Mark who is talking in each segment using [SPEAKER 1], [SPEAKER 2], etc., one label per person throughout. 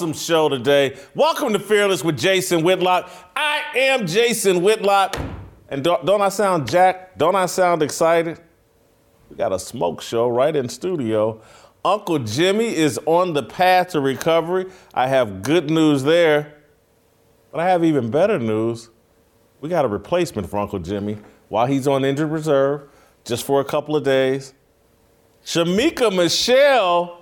[SPEAKER 1] awesome show today. Welcome to Fearless with Jason Whitlock. I am Jason Whitlock. And don't, don't I sound jacked? Don't I sound excited? We got a smoke show right in studio. Uncle Jimmy is on the path to recovery. I have good news there. But I have even better news. We got a replacement for Uncle Jimmy while he's on injured reserve, just for a couple of days. Shemeka Michelle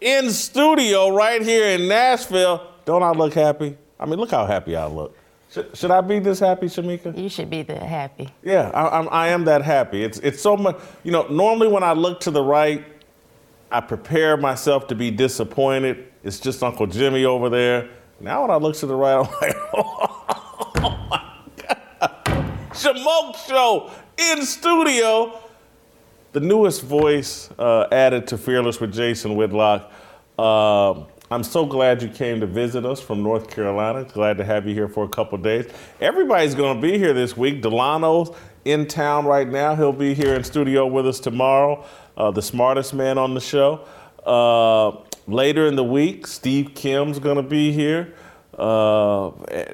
[SPEAKER 1] in studio right here in Nashville. Don't I look happy? I mean, look how happy I look. Should, should I be this happy, Shemeka?
[SPEAKER 2] You should be that happy.
[SPEAKER 1] Yeah, I, I'm, I am that happy. It's, it's so much, you know, normally when I look to the right, I prepare myself to be disappointed. It's just Uncle Jimmy over there. Now when I look to the right, I'm like, oh my God. Shamoke Show in studio the newest voice uh, added to Fearless with Jason Whitlock. Uh, I'm so glad you came to visit us from North Carolina. Glad to have you here for a couple days. Everybody's going to be here this week. Delano's in town right now. He'll be here in studio with us tomorrow. Uh, the smartest man on the show. Uh, later in the week, Steve Kim's going to be here, uh,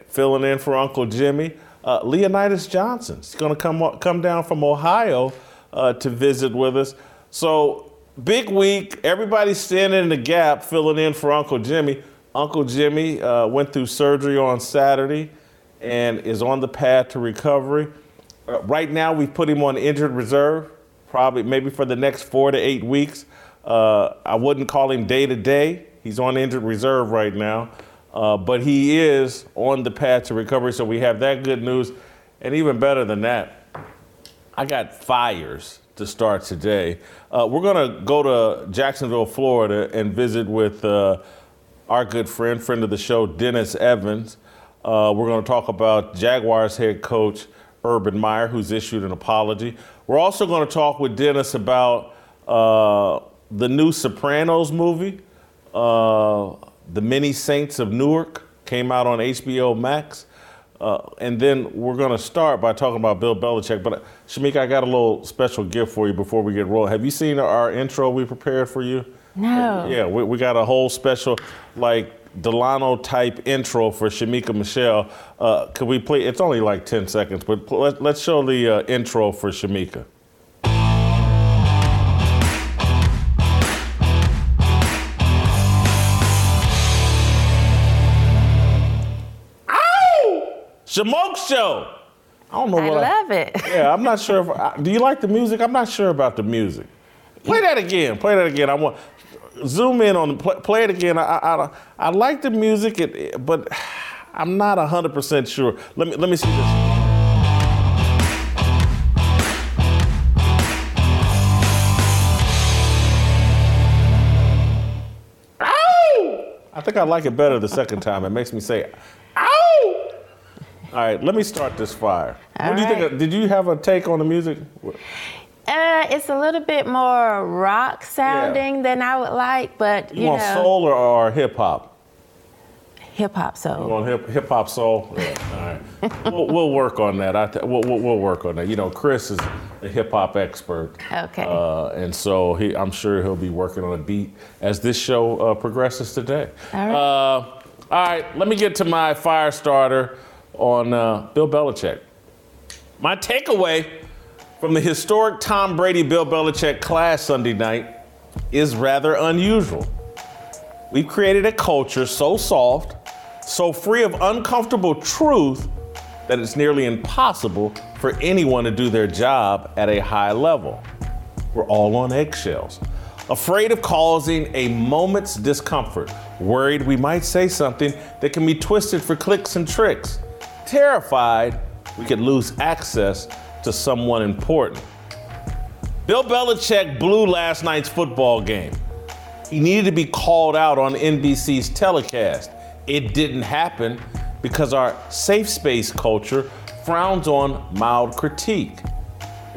[SPEAKER 1] filling in for Uncle Jimmy. Uh, Leonidas Johnson's going to come come down from Ohio uh, to visit with us. So, big week. Everybody's standing in the gap, filling in for Uncle Jimmy. Uncle Jimmy uh, went through surgery on Saturday and is on the path to recovery. Uh, right now, we've put him on injured reserve, probably maybe for the next four to eight weeks. Uh, I wouldn't call him day to day. He's on injured reserve right now. Uh, but he is on the path to recovery, so we have that good news. And even better than that, I got fires to start today. Uh, we're going to go to Jacksonville, Florida, and visit with uh, our good friend, friend of the show, Dennis Evans. Uh, we're going to talk about Jaguars head coach Urban Meyer, who's issued an apology. We're also going to talk with Dennis about uh, the new Sopranos movie, uh, The Many Saints of Newark, came out on HBO Max. Uh, and then we're going to start by talking about Bill Belichick. But uh, Shemeka, I got a little special gift for you before we get rolling. Have you seen our intro we prepared for you?
[SPEAKER 2] No.
[SPEAKER 1] Yeah, we, we got a whole special, like, Delano type intro for Shemeka Michelle. Uh, could we play? It's only like 10 seconds, but let, us show the uh, intro for Shemeka. Shamoke Show.
[SPEAKER 2] I don't know what I love I, it.
[SPEAKER 1] Yeah, I'm not sure if. I, do you like the music? I'm not sure about the music. Play that again. Play that again. I want zoom in on the play, play it again. I, I, I like the music, it, but I'm not 100% sure. Let me let me see this. Oh! I think I like it better the second time. It makes me say, all right, let me start this fire. All what do you right. think? Of, did you have a take on the music?
[SPEAKER 2] Uh, it's a little bit more rock sounding yeah. than I would like, but you,
[SPEAKER 1] you want
[SPEAKER 2] know,
[SPEAKER 1] soul or, or hip hop?
[SPEAKER 2] Hip hop soul.
[SPEAKER 1] You want hip hip hop soul? Yeah. All right. we'll, we'll, work on that. I th- we'll, we'll, we'll, work on that. You know, Chris is a hip hop expert.
[SPEAKER 2] Okay.
[SPEAKER 1] Uh, and so he, I'm sure he'll be working on a beat as this show uh, progresses today.
[SPEAKER 2] All right.
[SPEAKER 1] Uh, all right. Let me get to my fire starter on uh, Bill Belichick. My takeaway from the historic Tom Brady Bill Belichick class Sunday night is rather unusual. We've created a culture so soft, so free of uncomfortable truth, that it's nearly impossible for anyone to do their job at a high level. We're all on eggshells, afraid of causing a moment's discomfort, worried we might say something that can be twisted for clicks and tricks terrified we could lose access to someone important. Bill Belichick blew last night's football game. He needed to be called out on NBC's telecast. It didn't happen because our safe space culture frowns on mild critique.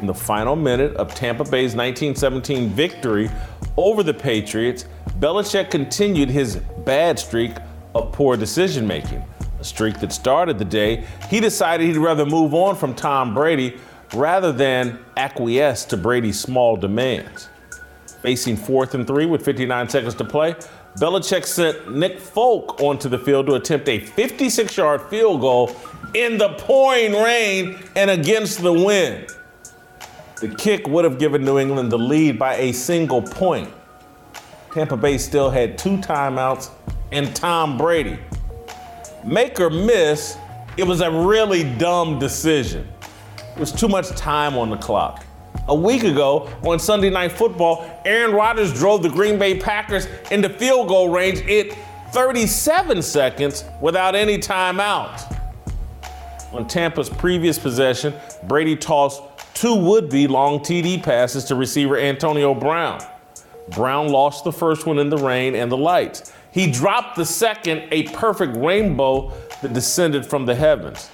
[SPEAKER 1] In the final minute of Tampa Bay's 1917 victory over the Patriots, Belichick continued his bad streak of poor decision making a streak that started the day, he decided he'd rather move on from Tom Brady rather than acquiesce to Brady's small demands. Facing fourth and three with 59 seconds to play, Belichick sent Nick Folk onto the field to attempt a 56 yard field goal in the pouring rain and against the wind. The kick would have given New England the lead by a single point. Tampa Bay still had two timeouts and Tom Brady. Make or miss, it was a really dumb decision. It was too much time on the clock. A week ago on Sunday Night Football, Aaron Rodgers drove the Green Bay Packers into field goal range in 37 seconds without any timeout. On Tampa's previous possession, Brady tossed two would be long TD passes to receiver Antonio Brown. Brown lost the first one in the rain and the lights. He dropped the second, a perfect rainbow that descended from the heavens.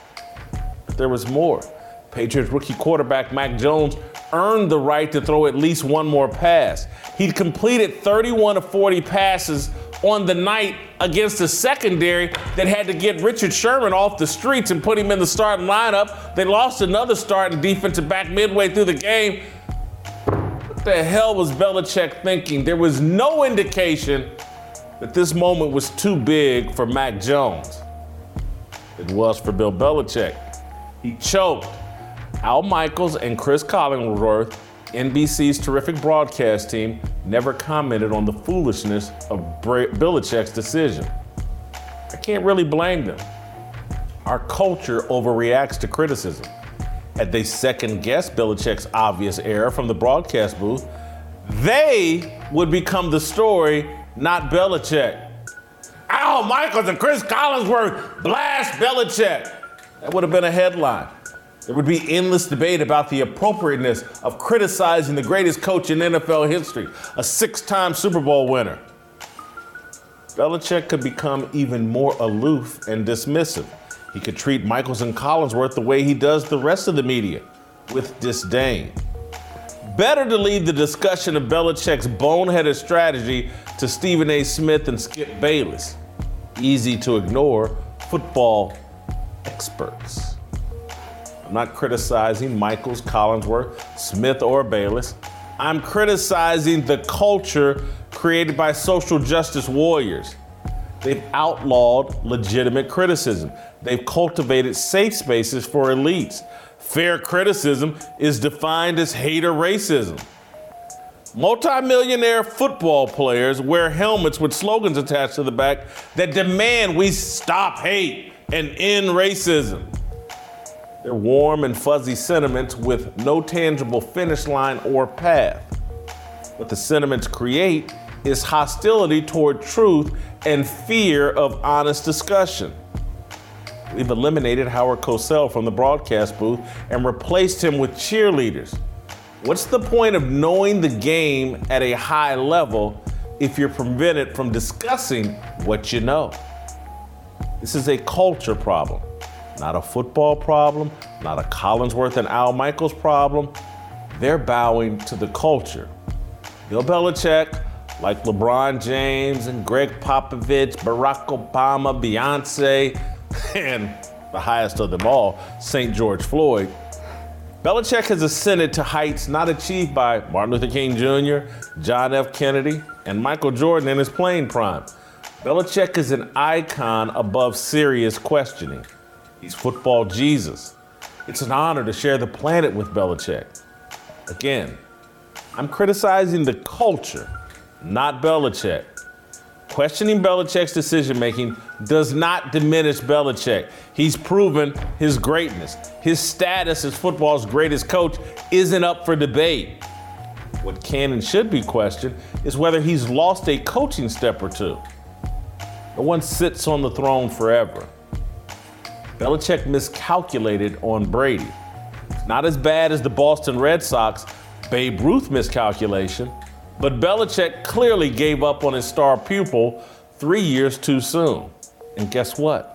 [SPEAKER 1] But there was more. Patriots rookie quarterback Mac Jones earned the right to throw at least one more pass. He'd completed 31 of 40 passes on the night against a secondary that had to get Richard Sherman off the streets and put him in the starting lineup. They lost another starting defensive back midway through the game. What the hell was Belichick thinking? There was no indication that this moment was too big for Mac Jones. It was for Bill Belichick. He choked. Al Michaels and Cris Collinsworth, NBC's terrific broadcast team, never commented on the foolishness of Belichick's decision. I can't really blame them. Our culture overreacts to criticism. Had they second guessed Belichick's obvious error from the broadcast booth, they would become the story, not Belichick. Al Michaels and Cris Collinsworth blast Belichick. That would have been a headline. There would be endless debate about the appropriateness of criticizing the greatest coach in NFL history, a six time Super Bowl winner. Belichick could become even more aloof and dismissive. He could treat Michaels and Collinsworth the way he does the rest of the media, with disdain. Better to leave the discussion of Belichick's boneheaded strategy to Stephen A. Smith and Skip Bayless. Easy to ignore football experts. I'm not criticizing Michaels, Collinsworth, Smith, or Bayless. I'm criticizing the culture created by social justice warriors. They've outlawed legitimate criticism. They've cultivated safe spaces for elites. Fair criticism is defined as hate or racism. Multimillionaire football players wear helmets with slogans attached to the back that demand we stop hate and end racism. They're warm and fuzzy sentiments with no tangible finish line or path. What the sentiments create is hostility toward truth and fear of honest discussion. We've eliminated Howard Cosell from the broadcast booth and replaced him with cheerleaders. What's the point of knowing the game at a high level if you're prevented from discussing what you know? This is a culture problem, not a football problem, not a Collinsworth and Al Michaels problem. They're bowing to the culture. Bill Belichick, like LeBron James and Gregg Popovich, Barack Obama, Beyonce, and the highest of them all, St. George Floyd, Belichick has ascended to heights not achieved by Martin Luther King Jr., John F. Kennedy, and Michael Jordan in his playing prime. Belichick is an icon above serious questioning. He's football Jesus. It's an honor to share the planet with Belichick. Again, I'm criticizing the culture, not Belichick. Questioning Belichick's decision making does not diminish Belichick. He's proven his greatness. His status as football's greatest coach isn't up for debate. What can and should be questioned is whether he's lost a coaching step or two. No one sits on the throne forever. Belichick miscalculated on Brady. Not as bad as the Boston Red Sox Babe Ruth miscalculation, but Belichick clearly gave up on his star pupil three years too soon. And guess what?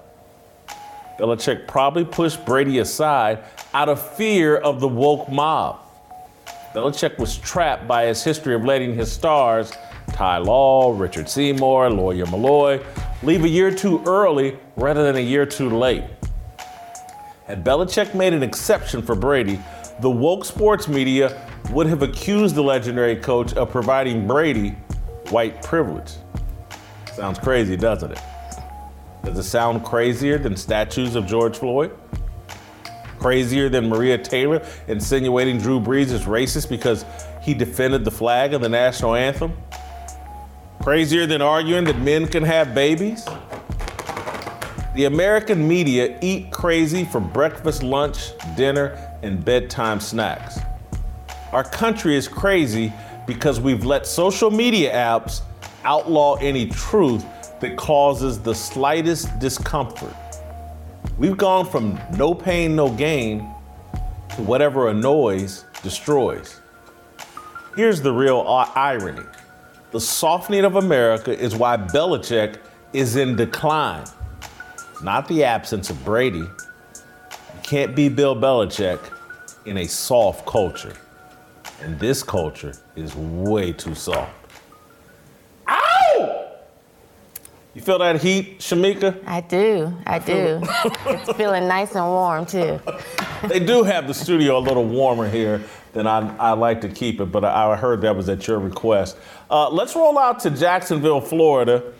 [SPEAKER 1] Belichick probably pushed Brady aside out of fear of the woke mob. Belichick was trapped by his history of letting his stars, Ty Law, Richard Seymour, Lawyer Milloy, leave a year too early rather than a year too late. Had Belichick made an exception for Brady, the woke sports media would have accused the legendary coach of providing Brady white privilege. Sounds crazy, doesn't it? Does it sound crazier than statues of George Floyd? Crazier than Maria Taylor insinuating Drew Brees is racist because he defended the flag and the national anthem? Crazier than arguing that men can have babies? The American media eat crazy for breakfast, lunch, dinner, and bedtime snacks. Our country is crazy because we've let social media apps outlaw any truth that causes the slightest discomfort. We've gone from no pain, no gain to whatever annoys destroys. Here's the real irony the softening of America is why Belichick is in decline, not the absence of Brady. You can't be Bill Belichick in a soft culture. And this culture is way too soft. Ow! You feel that heat, Shemeka?
[SPEAKER 2] I do. I do. it's feeling nice and warm, too.
[SPEAKER 1] they do have the studio a little warmer here than I, I like to keep it, but I, I heard that was at your request. Uh, let's roll out to Jacksonville, Florida,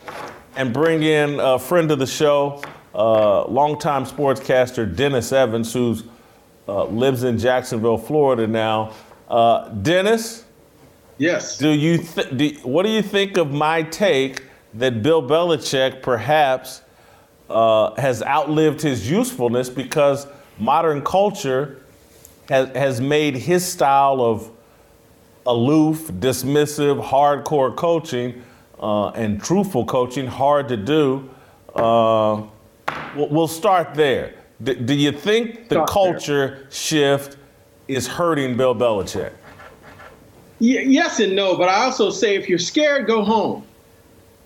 [SPEAKER 1] and bring in a friend of the show, uh, longtime sportscaster Dennis Evans, who uh, lives in Jacksonville, Florida now. Uh, Dennis?
[SPEAKER 3] Yes.
[SPEAKER 1] Do you th- do, what do you think of my take that Bill Belichick perhaps uh, has outlived his usefulness because modern culture has, has made his style of aloof, dismissive, hardcore coaching uh, and truthful coaching hard to do? We'll start there. Do you think the start culture there. shift is hurting Bill Belichick?
[SPEAKER 3] yes and no, but I also say if you're scared, go home.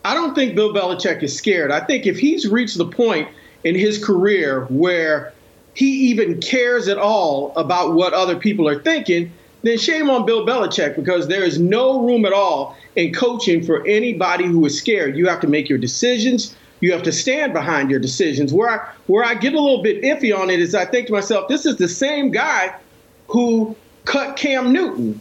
[SPEAKER 3] I don't think Bill Belichick is scared. I think if he's reached the point in his career where he even cares at all about what other people are thinking, then shame on Bill Belichick because there is no room at all in coaching for anybody who is scared. You have to make your decisions. You have to stand behind your decisions. Where I, where I get a little bit iffy on it is I think to myself, this is the same guy who cut Cam Newton.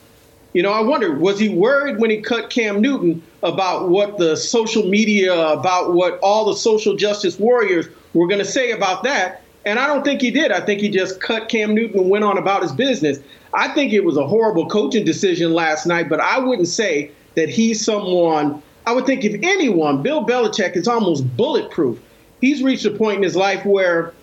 [SPEAKER 3] You know, I wonder, was he worried when he cut Cam Newton about what the social media, about what all the social justice warriors were going to say about that? And I don't think he did. I think he just cut Cam Newton and went on about his business. I think it was a horrible coaching decision last night, but I wouldn't say that he's someone. I would think if anyone, Bill Belichick is almost bulletproof. He's reached a point in his life where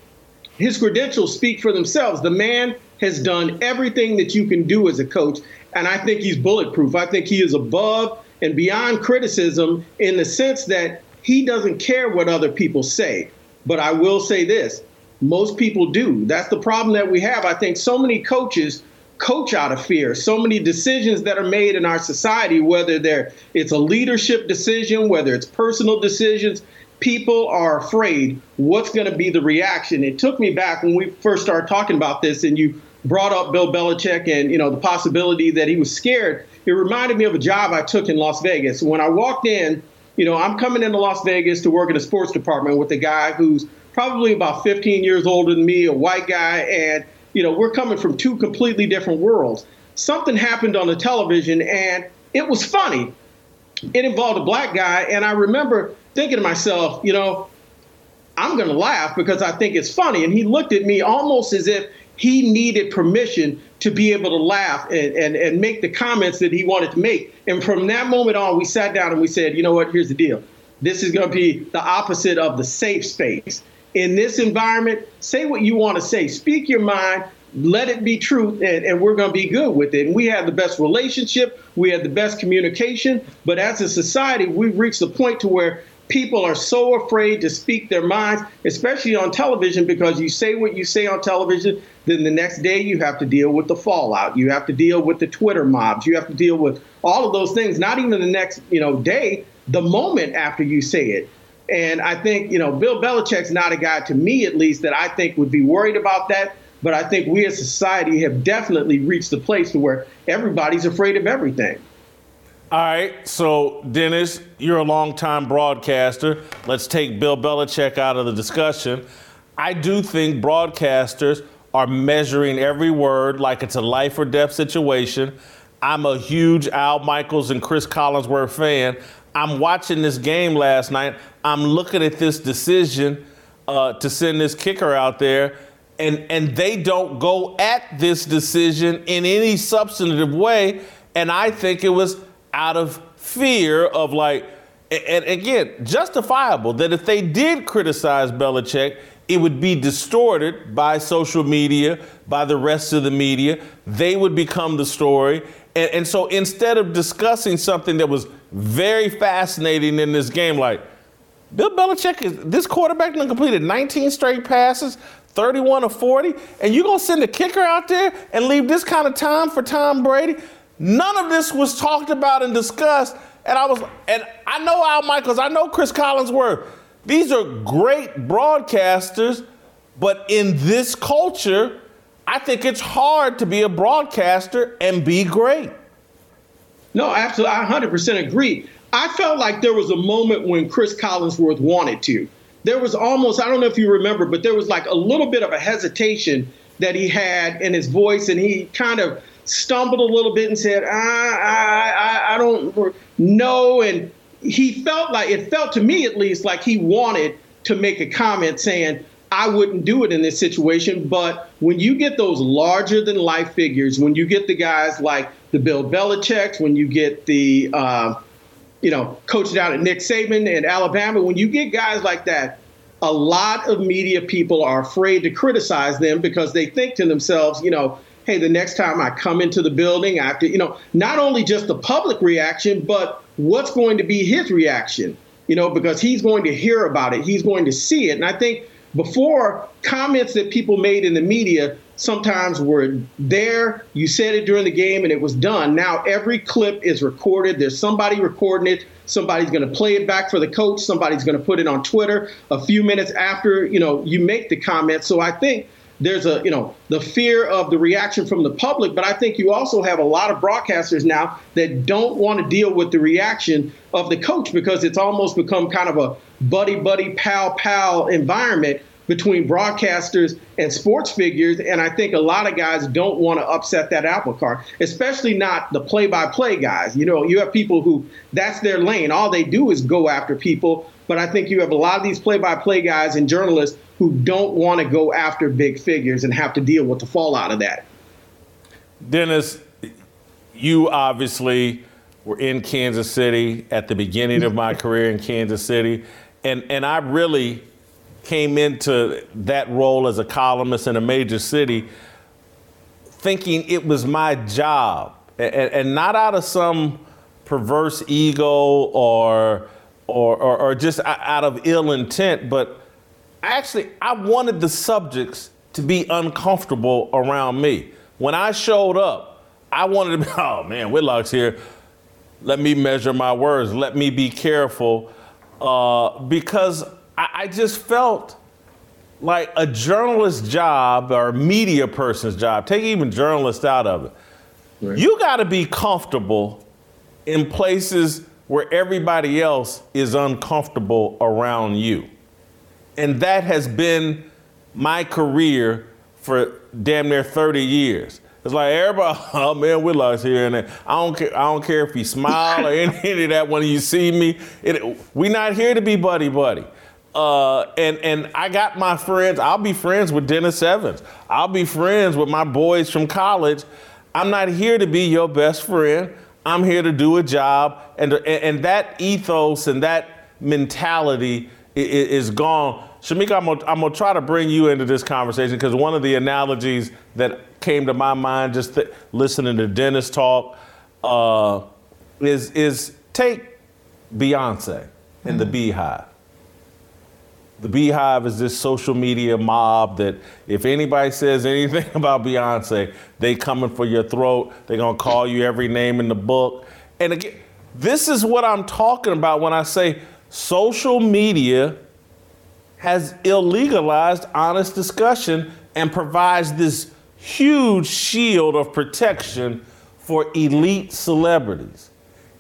[SPEAKER 3] his credentials speak for themselves. The man has done everything that you can do as a coach, and I think he's bulletproof. I think he is above and beyond criticism in the sense that he doesn't care what other people say. But I will say this most people do. That's the problem that we have. I think so many coaches coach out of fear. So many decisions that are made in our society, whether they're it's a leadership decision, whether it's personal decisions, people are afraid what's going to be the reaction. It took me back when we first started talking about this and you brought up Bill Belichick and you know the possibility that he was scared. It reminded me of a job I took in Las Vegas. When I walked in, you know, I'm coming into Las Vegas to work in a sports department with a guy who's probably about 15 years older than me, a white guy, and you know, we're coming from two completely different worlds. Something happened on the television and it was funny. It involved a black guy, and I remember thinking to myself, you know, I'm going to laugh because I think it's funny. And he looked at me almost as if he needed permission to be able to laugh and, and, and make the comments that he wanted to make. And from that moment on, we sat down and we said, you know what, here's the deal. This is going to be the opposite of the safe space. In this environment, say what you want to say, speak your mind, let it be truth, and, and we're going to be good with it. And we have the best relationship, we have the best communication, but as a society, we've reached the point to where people are so afraid to speak their minds, especially on television, because you say what you say on television, then the next day you have to deal with the fallout. You have to deal with the Twitter mobs. You have to deal with all of those things. Not even the next, you know, day, the moment after you say it. And I think, you know, Bill Belichick's not a guy, to me at least, that I think would be worried about that. But I think we as society have definitely reached the place to where everybody's afraid of everything.
[SPEAKER 1] All right, so Dennis, you're a longtime broadcaster. Let's take Bill Belichick out of the discussion. I do think broadcasters are measuring every word like it's a life or death situation. I'm a huge Al Michaels and Cris Collinsworth fan. I'm watching this game last night. I'm looking at this decision uh, to send this kicker out there, and and they don't go at this decision in any substantive way. And I think it was out of fear of like, and again, justifiable that if they did criticize Belichick, it would be distorted by social media, by the rest of the media. They would become the story. And, and so instead of discussing something that was very fascinating in this game, like Bill Belichick is this quarterback done completed 19 straight passes, 31 of 40, and you're gonna send a kicker out there and leave this kind of time for Tom Brady? None of this was talked about and discussed. And I was, and I know Al Michaels, I know Cris Collinsworth. These are great broadcasters, but in this culture, I think it's hard to be a broadcaster and be great.
[SPEAKER 3] No, absolutely. I 100% agree. I felt like there was a moment when Cris Collinsworth wanted to. There was almost, I don't know if you remember, but there was like a little bit of a hesitation that he had in his voice, and he kind of stumbled a little bit and said, I, I, I don't know. And he felt like, it felt to me at least, like he wanted to make a comment saying, I wouldn't do it in this situation. But when you get those larger than life figures, when you get the guys like the Bill Belichick's, when you get the, uh, you know, coach down at Nick Saban in Alabama, when you get guys like that, a lot of media people are afraid to criticize them because they think to themselves, you know, hey, the next time I come into the building, I have to, you know, not only just the public reaction, but what's going to be his reaction, you know, because he's going to hear about it, he's going to see it. And I think before comments that people made in the media sometimes were there, you said it during the game and it was done. Now every clip is recorded. There's somebody recording it. Somebody's going to play it back for the coach. Somebody's going to put it on Twitter a few minutes after, you know, you make the comment. So I think there's a you know the fear of the reaction from the public but i think you also have a lot of broadcasters now that don't want to deal with the reaction of the coach because it's almost become kind of a buddy buddy pal pal environment between broadcasters and sports figures and i think a lot of guys don't want to upset that apple cart especially not the play by play guys you know you have people who that's their lane all they do is go after people but i think you have a lot of these play by play guys and journalists who don't want to go after big figures and have to deal with the fallout of that.
[SPEAKER 1] Dennis, you obviously were in Kansas City at the beginning of my career in Kansas City, and, and I really came into that role as a columnist in a major city thinking it was my job, and, and not out of some perverse ego or, or, or, or just out of ill intent, but actually, I wanted the subjects to be uncomfortable around me. When I showed up, I wanted to be, oh man, Whitlock's here. Let me measure my words. Let me be careful. Uh, because I, I just felt like a journalist's job or a media person's job, take even journalists out of it. Right. You got to be comfortable in places where everybody else is uncomfortable around you. And that has been my career for damn near 30 years. It's like everybody, oh man, Whitlock's here, and I don't care. I don't care if you smile or any, any of that when you see me. It, we not here to be buddy buddy. Uh, and and I got my friends. I'll be friends with Dennis Evans. I'll be friends with my boys from college. I'm not here to be your best friend. I'm here to do a job, and and, and that ethos and that mentality is gone. Shemeka, I'm gonna, I'm gonna try to bring you into this conversation because one of the analogies that came to my mind just th- listening to Dennis talk uh, is is take Beyonce and the BeyHive. The BeyHive is this social media mob that if anybody says anything about Beyonce, they coming for your throat. They're gonna call you every name in the book. And again, this is what I'm talking about when I say social media has illegalized honest discussion and provides this huge shield of protection for elite celebrities.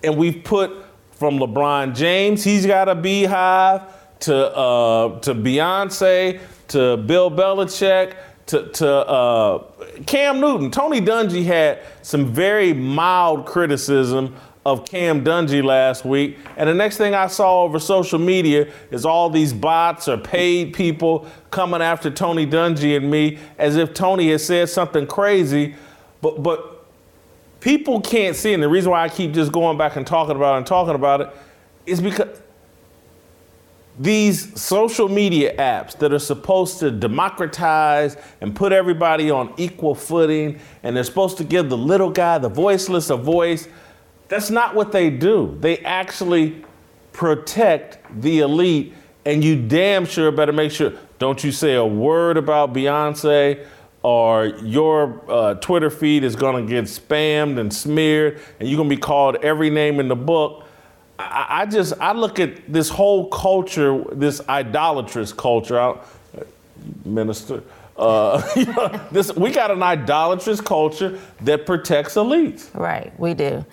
[SPEAKER 1] And we've put from LeBron James, he's got a beehive, to, uh, to Beyonce, to Bill Belichick, to, to uh, Cam Newton. Tony Dungy had some very mild criticism of Cam Dungy last week. And the next thing I saw over social media is all these bots or paid people coming after Tony Dungy and me as if Tony has said something crazy. But, but people can't see, and the reason why I keep just going back and talking about it and talking about it is because these social media apps that are supposed to democratize and put everybody on equal footing, and they're supposed to give the little guy, the voiceless, a voice. That's not what they do. They actually protect the elite, and you damn sure better make sure. Don't you say a word about Beyonce, or your uh, Twitter feed is going to get spammed and smeared, and you're going to be called every name in the book I, I just I look at this whole culture, this idolatrous culture. minister, uh, this we got an idolatrous culture that protects elites.
[SPEAKER 2] Right, we do.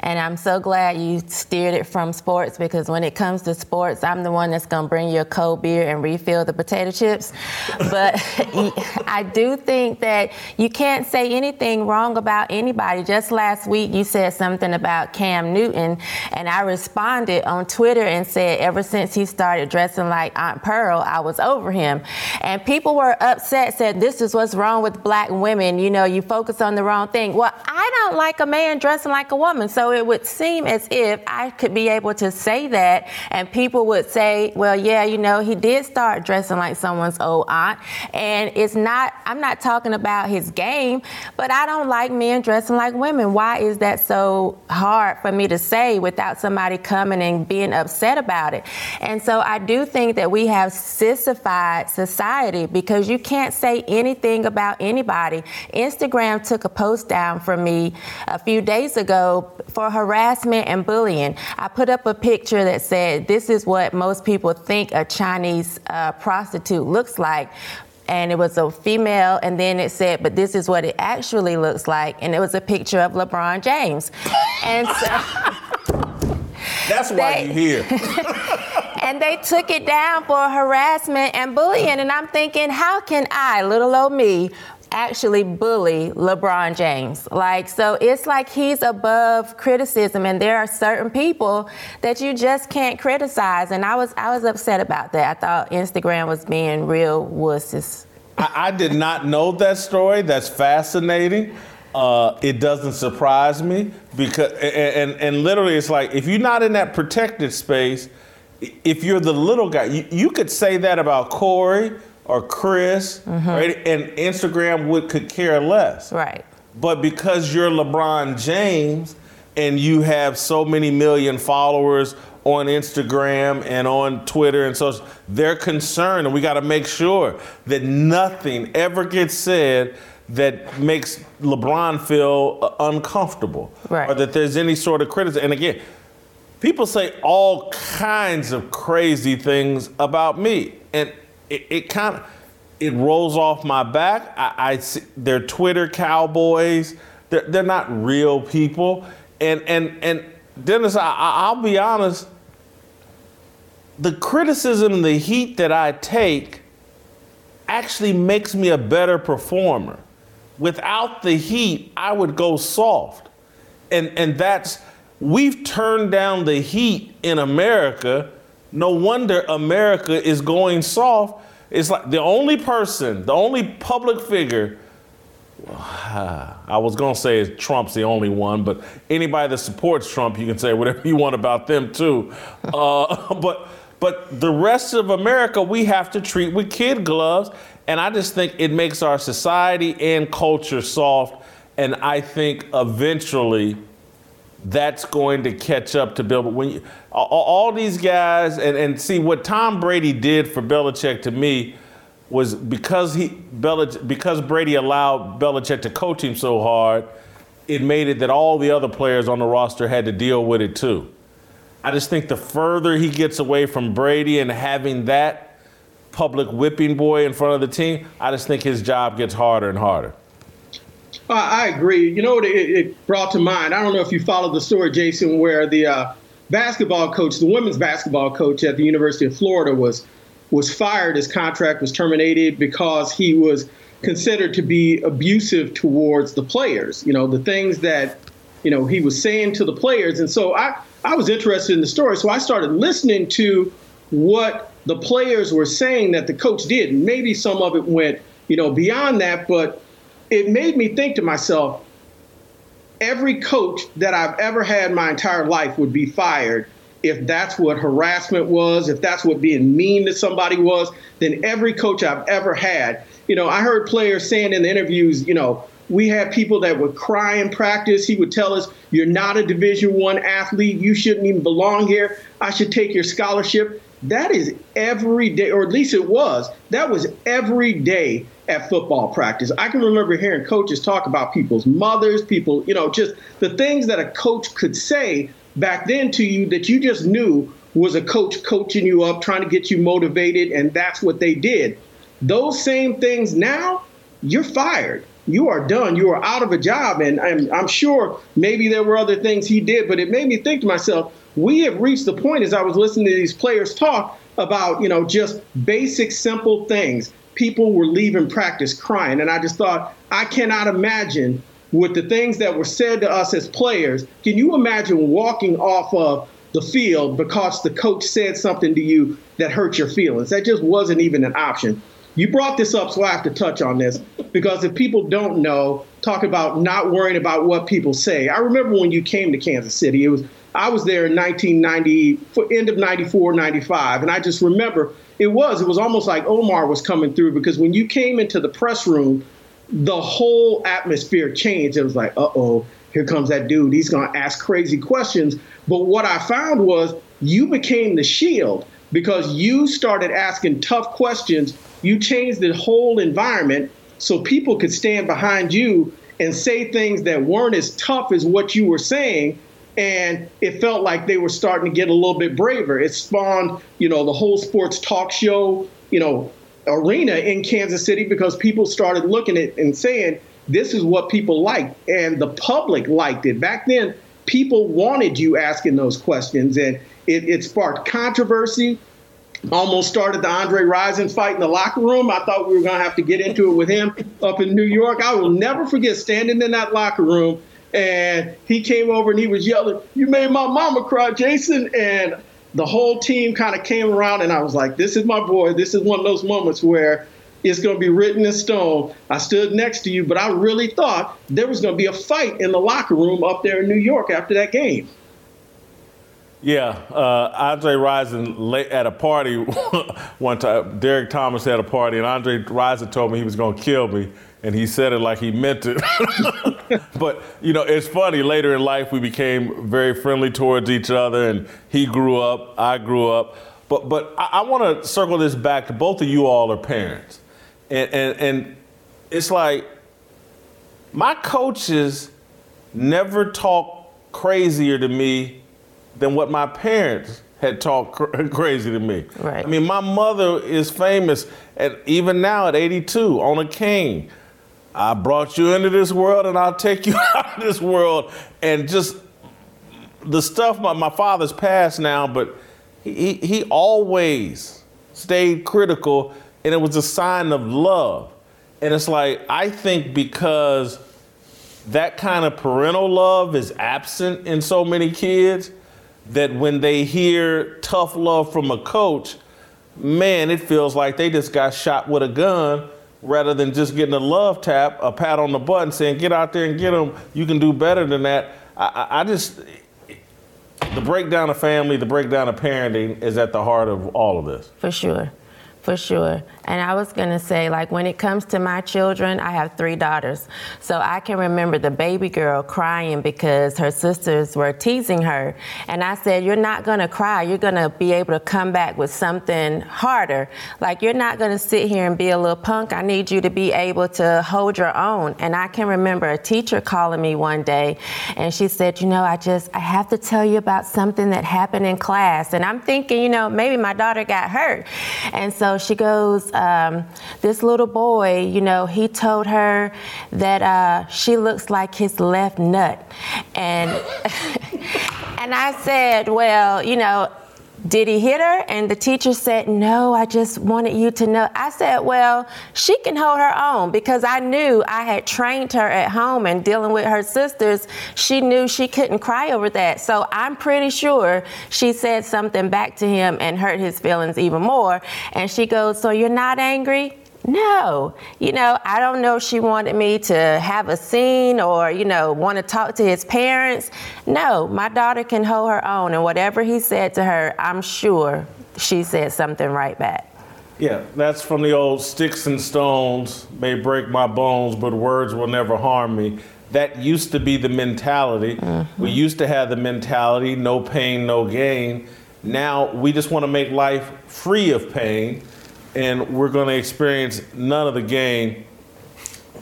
[SPEAKER 2] And I'm so glad you steered it from sports because when it comes to sports, I'm the one that's going to bring you a cold beer and refill the potato chips. but I do think that you can't say anything wrong about anybody. Just last week, you said something about Cam Newton, and I responded on Twitter and said, ever since he started dressing like Aunt Pearl, I was over him. And people were upset, said, this is what's wrong with black women. You know, you focus on the wrong thing. Well, I don't like a man dressing like a woman. So it would seem as if I could be able to say that, and people would say, well, yeah, you know, he did start dressing like someone's old aunt. And it's not, I'm not talking about his game, but I don't like men dressing like women. Why is that so hard for me to say without somebody coming and being upset about it? And so I do think that we have sissified society because you can't say anything about anybody. Instagram took a post down for me a few days ago for harassment and bullying. I put up a picture that said, This is what most people think a Chinese uh, prostitute looks like. And it was a female, and then it said, But this is what it actually looks like. And it was a picture of LeBron James. and so.
[SPEAKER 1] That's why you're here.
[SPEAKER 2] and they took it down for harassment and bullying. And I'm thinking, how can I, little old me, actually bully LeBron James. Like, so it's like he's above criticism, and there are certain people that you just can't criticize. And I was I was upset about that. I thought Instagram was being real wusses.
[SPEAKER 1] I, I did not know that story. That's fascinating. Uh, it doesn't surprise me because and, and and literally it's like if you're not in that protected space, if you're the little guy, you, you could say that about Corey or Chris, mm-hmm. right? And Instagram would could care less.
[SPEAKER 2] Right.
[SPEAKER 1] But because you're LeBron James and you have so many million followers on Instagram and on Twitter and social, they're concerned and we got to make sure that nothing ever gets said that makes LeBron feel uh, uncomfortable
[SPEAKER 2] right.
[SPEAKER 1] or that there's any sort of criticism. And again, people say all kinds of crazy things about me. And it, it kind of it rolls off my back. I, I see, they're Twitter cowboys. They're, they're not real people. And and and Dennis, I, I'll be honest. The criticism and the heat that I take actually makes me a better performer. Without the heat, I would go soft. And and that's we've turned down the heat in America no wonder America is going soft. It's like the only person, the only public figure. I was going to say Trump's the only one, but anybody that supports Trump, you can say whatever you want about them too. Uh, but but the rest of America, we have to treat with kid gloves, and I just think it makes our society and culture soft. And I think eventually that's going to catch up to Bill. But when you, all, all, these guys, and, and see what Tom Brady did for Belichick to me was because he Belich, because Brady allowed Belichick to coach him so hard, it made it that all the other players on the roster had to deal with it too. I just think the further he gets away from Brady and having that public whipping boy in front of the team, I just think his job gets harder and harder.
[SPEAKER 3] I agree. You know what it, it, brought to mind? I don't know if you followed the story, Jason, where the uh, basketball coach, the women's basketball coach at the University of Florida, was was fired. His contract was terminated because he was considered to be abusive towards the players. You know, the things that, you know, he was saying to the players. And so I, I was interested in the story. So I started listening to what the players were saying that the coach did. Maybe some of it went, you know, beyond that, but it made me think to myself, every coach that I've ever had my entire life would be fired if that's what harassment was, if that's what being mean to somebody was, then every coach I've ever had, you know, I heard players saying in the interviews, you know, we had people that would cry in practice. He would tell us, "You're not a Division One athlete. You shouldn't even belong here. I should take your scholarship." That is every day, or at least it was. That was every day at football practice. I can remember hearing coaches talk about people's mothers, people, you know, just the things that a coach could say back then to you that you just knew was a coach coaching you up, trying to get you motivated, and that's what they did. Those same things now, you're fired. You are done. You are out of a job. And I'm, I'm sure maybe there were other things he did, but it made me think to myself, we have reached the point as I was listening to these players talk about, you know, just basic, simple things. People were leaving practice crying. And I just thought, I cannot imagine with the things that were said to us as players. Can you imagine walking off of the field because the coach said something to you that hurt your feelings? That just wasn't even an option. You brought this up, so I have to touch on this because if people don't know, talk about not worrying about what people say. I remember when you came to Kansas City. It was I was there in 1990, end of 94, 95, and I just remember it was it was almost like Omar was coming through because when you came into the press room, the whole atmosphere changed. It was like, uh oh, here comes that dude. He's going to ask crazy questions. But what I found was you became the shield because you started asking tough questions you changed the whole environment so people could stand behind you and say things that weren't as tough as what you were saying. And it felt like they were starting to get a little bit braver. It spawned, you know, the whole sports talk show, you know, arena in Kansas City because people started looking at and saying, this is what people like. And the public liked it. Back then, people wanted you asking those questions. And it, it sparked controversy almost started the Andre Rison fight in the locker room. I thought we were going to have to get into it with him up in New York. I will never forget standing in that locker room and he came over and he was yelling, You made my mama cry, Jason. And the whole team kind of came around and I was like, This is my boy. This is one of those moments where it's going to be written in stone. I stood next to you, but I really thought there was going to be a fight in the locker room up there in New York after that game.
[SPEAKER 1] Yeah, uh, Andre Rison at a party one time. Derrick Thomas had a party, and Andre Rison told me he was going to kill me, and he said it like he meant it. but you know, it's funny. Later in life, we became very friendly towards each other, and he grew up, I grew up. But but I, I want to circle this back to both of you all are parents, and and, and it's like my coaches never talk crazier to me than what my parents had talked cr- crazy to me.
[SPEAKER 2] Right.
[SPEAKER 1] I mean, my mother is famous, at, even now at 82, on a cane. I brought you into this world and I'll take you out of this world. And just the stuff, my, my father's passed now, but he, he always stayed critical and it was a sign of love. And it's like, I think because that kind of parental love is absent in so many kids, that when they hear tough love from a coach, man, it feels like they just got shot with a gun rather than just getting a love tap, a pat on the butt, and saying, get out there and get them. You can do better than that. I, I, just, the breakdown of family, the breakdown of parenting is at the heart of all of this.
[SPEAKER 2] For sure for sure. And I was going to say, like, when it comes to my children, I have three daughters. So I can remember the baby girl crying because her sisters were teasing her. And I said, You're not going to cry. You're going to be able to come back with something harder. Like, you're not going to sit here and be a little punk. I need you to be able to hold your own. And I can remember a teacher calling me one day and she said, You know, I just, I have to tell you about something that happened in class. And I'm thinking, you know, maybe my daughter got hurt. And so she goes, um, this little boy, you know, he told her that uh, she looks like his left nut. And, and I said, well, you know, did he hit her? And the teacher said, no, I just wanted you to know. I said, well, she can hold her own because I knew I had trained her at home and dealing with her sisters. She knew she couldn't cry over that. So I'm pretty sure she said something back to him and hurt his feelings even more. And she goes, so you're not angry? No, you know, I don't know if she wanted me to have a scene or, you know, want to talk to his parents. No, my daughter can hold her own, and whatever he said to her, I'm sure she said something right back.
[SPEAKER 1] Yeah, that's from the old sticks and stones may break my bones, but words will never harm me. That used to be the mentality. Mm-hmm. We used to have the mentality no pain, no gain. Now we just want to make life free of pain and we're going to experience none of the game.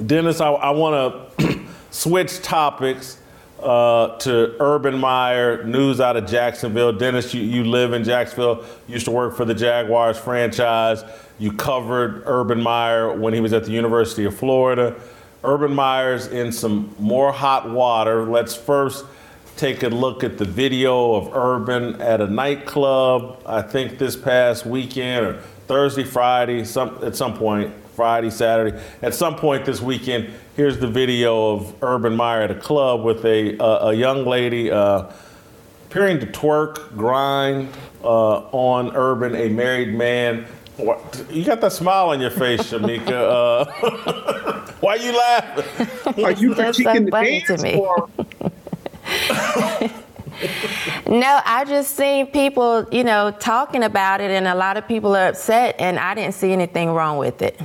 [SPEAKER 1] Dennis, I, I want to switch topics uh, to Urban Meyer, news out of Jacksonville. Dennis, you, you live in Jacksonville, used to work for the Jaguars franchise. You covered Urban Meyer when he was at the University of Florida. Urban Meyer's in some more hot water. Let's first take a look at the video of Urban at a nightclub, I think this past weekend or Thursday, Friday, some at some point, Friday, Saturday. At some point this weekend, here's the video of Urban Meyer at a club with a a, a young lady uh, appearing to twerk, grind uh, on Urban, a married man. You got that smile on your face, Shemeka. Uh, why are you laughing?
[SPEAKER 3] Are you critiquing the dance?
[SPEAKER 2] To me. no, I just seen people, you know, talking about it, and a lot of people are upset, and I didn't see anything wrong with it.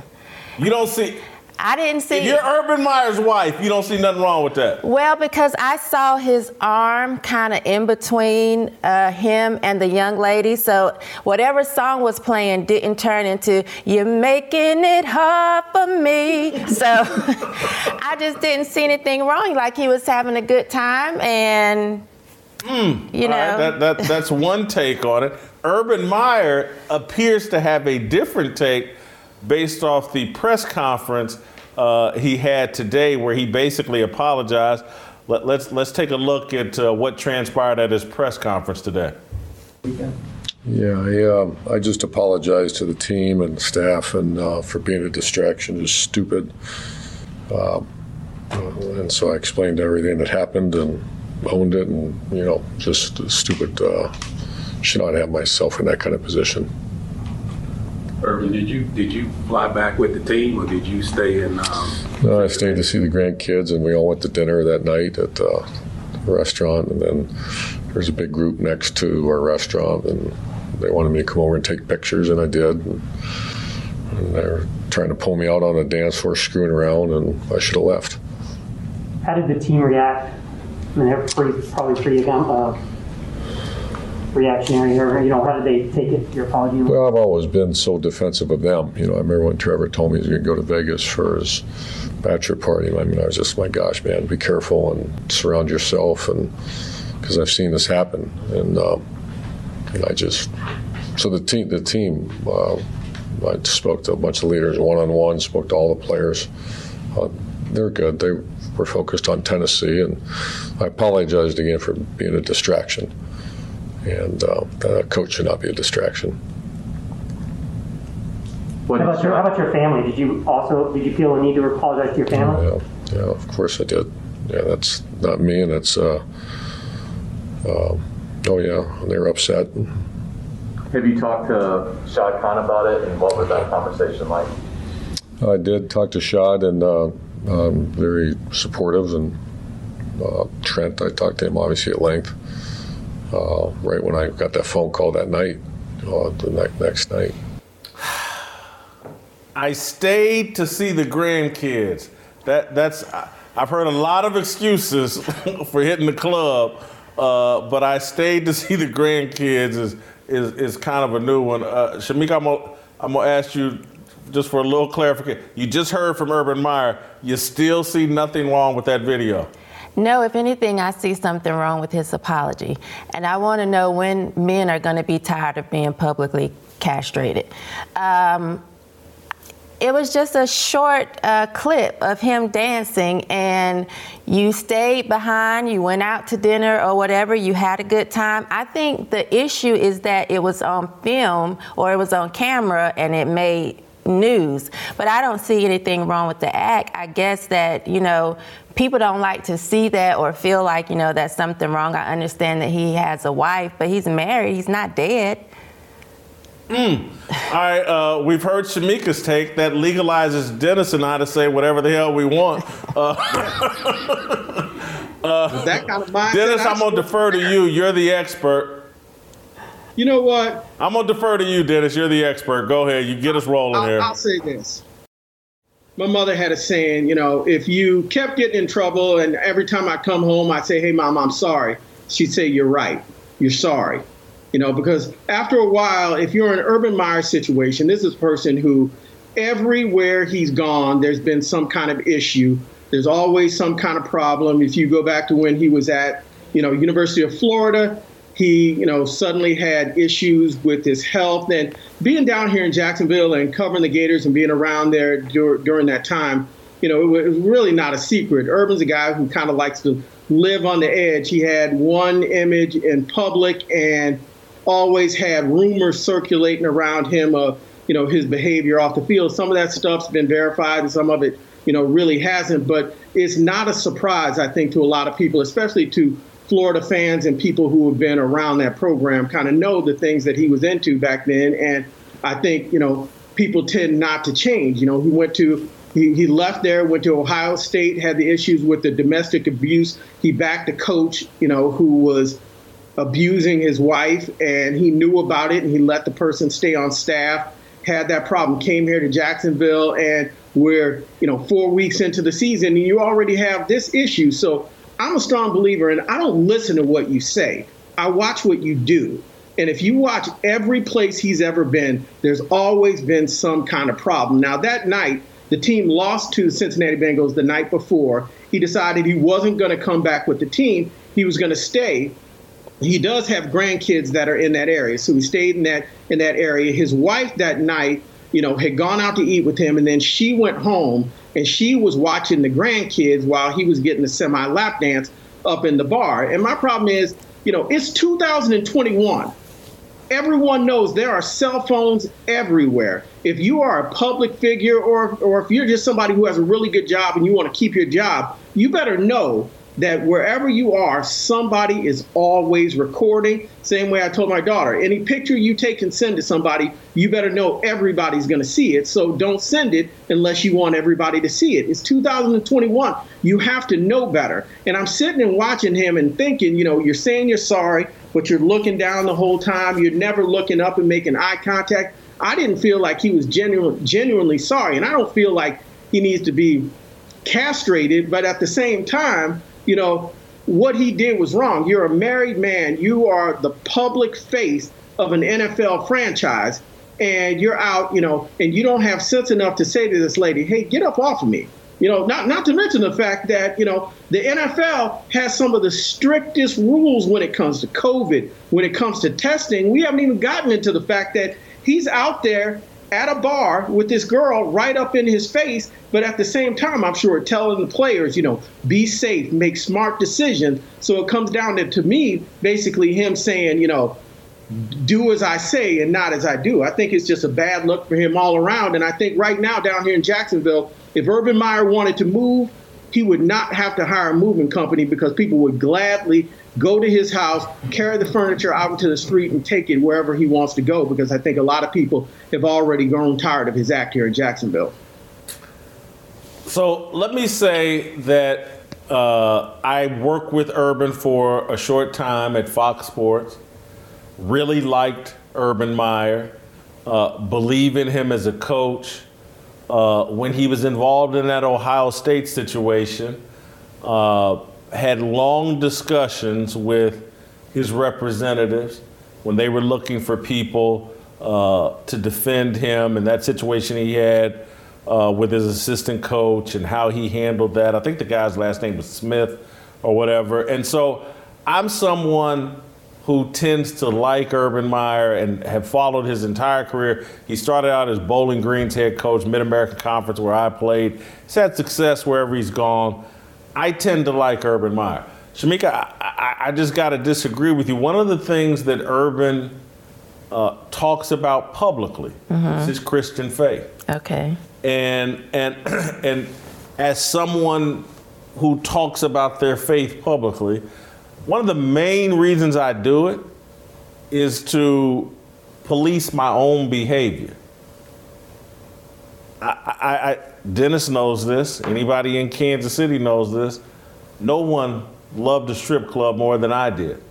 [SPEAKER 1] You don't see.
[SPEAKER 2] I didn't see.
[SPEAKER 1] If you're Urban Meyer's wife, you don't see nothing wrong with that.
[SPEAKER 2] Well, because I saw his arm kind of in between uh, him and the young lady, so whatever song was playing didn't turn into "You're making it hard for me." So I just didn't see anything wrong. Like he was having a good time, and
[SPEAKER 1] Mm, you know, right, that, that, that's one take on it. Urban Meyer appears to have a different take based off the press conference uh, he had today, where he basically apologized. Let, us let's, let's take a look at uh, what transpired at his press conference today.
[SPEAKER 4] Yeah, I, uh, I just apologize to the team and staff and uh, for being a distraction. It's stupid, uh, and so I explained everything that happened and owned it, and you know, just stupid. Uh, should not have myself in that kind of position.
[SPEAKER 5] Urban, did you did you fly back with the team, or did you stay in? Um,
[SPEAKER 4] no, I stayed to see the grandkids, and we all went to dinner that night at uh, the restaurant, and then there's a big group next to our restaurant, and they wanted me to come over and take pictures, and I did. And, and they were trying to pull me out on a dance floor, screwing around, and I should have left.
[SPEAKER 6] How did the team react I mean, they're pretty, probably pretty uh, reactionary, or you know, how did they take it? Your apology?
[SPEAKER 4] Well, I've always been so defensive of them. You know, I remember when Trevor told me he was going to go to Vegas for his bachelor party. I mean, I was just, my gosh, man, be careful and surround yourself, and because I've seen this happen, and um, and I just so the team, the team. Uh, I spoke to a bunch of leaders one on one, spoke to all the players. Uh, they're good. They were focused on Tennessee, and I apologized again for being a distraction. And uh, a coach should not be a distraction.
[SPEAKER 6] How about, your, how about your family? Did you also did you feel a need to apologize to your family?
[SPEAKER 4] Yeah, yeah, of course I did. Yeah, that's not me, and it's. Uh, uh, oh yeah, they were upset.
[SPEAKER 7] Have you talked to Shad Khan about it, and what was that conversation like?
[SPEAKER 4] I did talk to Shad, and uh, um, very supportive. And uh, Trent, I talked to him obviously at length. Uh, right when I got that phone call that night, uh, the ne- next night.
[SPEAKER 1] I stayed to see the grandkids. That that's I've heard a lot of excuses for hitting the club, uh, but I stayed to see the grandkids is is, is kind of a new one. Uh, Shemeka, I'm gonna ask you just for a little clarification, you just heard from Urban Meyer. You still see nothing wrong with that video?
[SPEAKER 2] No, if anything, I see something wrong with his apology. And I want to know when men are going to be tired of being publicly castrated. Um, it was just a short uh, clip of him dancing, and you stayed behind, you went out to dinner or whatever, you had a good time. I think the issue is that it was on film or it was on camera and it made news. But I don't see anything wrong with the act. I guess that, you know, people don't like to see that or feel like, you know, that's something wrong. I understand that he has a wife, but he's married, he's not dead.
[SPEAKER 1] Mm. All right, uh, we've heard Shemeka's take that legalizes Dennis and I to say whatever the hell we want. Uh,
[SPEAKER 3] uh, that kind of.
[SPEAKER 1] Dennis, I'm gonna defer to you. You're the expert.
[SPEAKER 3] You know what?
[SPEAKER 1] I'm gonna defer to you, Dennis. You're the expert. Go ahead. You get us rolling
[SPEAKER 3] I'll,
[SPEAKER 1] here.
[SPEAKER 3] I'll say this. My mother had a saying, you know, if you kept getting in trouble, and every time I come home, I say, "Hey, mom, I'm sorry," she'd say, "You're right. You're sorry." You know, because after a while, if you're in an Urban Meyer situation, this is a person who everywhere he's gone, there's been some kind of issue. There's always some kind of problem. If you go back to when he was at, you know, University of Florida, he, you know, suddenly had issues with his health. And being down here in Jacksonville and covering the Gators and being around there dur- during that time, you know, it was really not a secret. Urban's a guy who kind of likes to live on the edge. He had one image in public and always had rumors circulating around him of, you know, his behavior off the field. Some of that stuff's been verified and some of it, you know, really hasn't. But it's not a surprise, I think, to a lot of people, especially to Florida fans and people who have been around that program kind of know the things that he was into back then. And I think, you know, people tend not to change. You know, he went to he, he left there, went to Ohio State, had the issues with the domestic abuse. He backed a coach, you know, who was abusing his wife, and he knew about it, and he let the person stay on staff. Had that problem, came here to Jacksonville, and we're you know four weeks into the season, and you already have this issue. So I'm a strong believer, and I don't listen to what you say. I watch what you do. And if you watch every place he's ever been, there's always been some kind of problem. Now, that night, the team lost to Cincinnati Bengals the night before. He decided he wasn't going to come back with the team. He was going to stay he does have grandkids that are in that area, so he stayed in that in that area. His wife that night, you know, had gone out to eat with him, and then she went home and she was watching the grandkids while he was getting the semi lap dance up in the bar. And my problem is, you know, it's 2021. Everyone knows there are cell phones everywhere. If you are a public figure or, or if you're just somebody who has a really good job and you want to keep your job, you better know that wherever you are, somebody is always recording. Same way I told my daughter any picture you take and send to somebody, you better know everybody's going to see it. So don't send it unless you want everybody to see it. It's 2021. You have to know better. And I'm sitting and watching him and thinking, you know, you're saying you're sorry, but you're looking down the whole time. You're never looking up and making eye contact. I didn't feel like he was genuine, genuinely sorry. And I don't feel like he needs to be castrated, but at the same time, you know, what he did was wrong. You're a married man. You are the public face of an NFL franchise, and you're out, you know, and you don't have sense enough to say to this lady, "Hey, get up off of me." You know, not not to mention the fact that you know the NFL has some of the strictest rules when it comes to COVID, when it comes to testing. We haven't even gotten into the fact that he's out there at a bar with this girl right up in his face, but at the same time, I'm sure telling the players, you know, be safe, make smart decisions. So it comes down to, to me, basically him saying, you know, do as I say and not as I do. I think it's just a bad look for him all around. And I think right now down here in Jacksonville, if Urban Meyer wanted to move, he would not have to hire a moving company because people would gladly go to his house, carry the furniture out into the street, and take it wherever he wants to go. Because I think a lot of people have already grown tired of his act here in Jacksonville.
[SPEAKER 1] So let me say that uh, I worked with Urban for a short time at Fox Sports. Really liked Urban Meyer. Uh, believe in him as a coach. Uh, when he was involved in that Ohio State situation, uh, had long discussions with his representatives when they were looking for people uh, to defend him and that situation he had uh, with his assistant coach and how he handled that. I think the guy's last name was Smith or whatever. And so I'm someone who tends to like Urban Meyer and have followed his entire career. He started out as Bowling Green's head coach, Mid American Conference, where I played. He's had success wherever he's gone. I tend to like Urban Meyer. Shemeka, I, I, I just got to disagree with you. One of the things that Urban uh, talks about publicly is his Christian faith
[SPEAKER 2] Okay.
[SPEAKER 1] and and and as someone who talks about their faith publicly, one of the main reasons I do it is to police my own behavior. I, I, I, Dennis knows this. Anybody in Kansas City knows this. No one loved the strip club more than I did.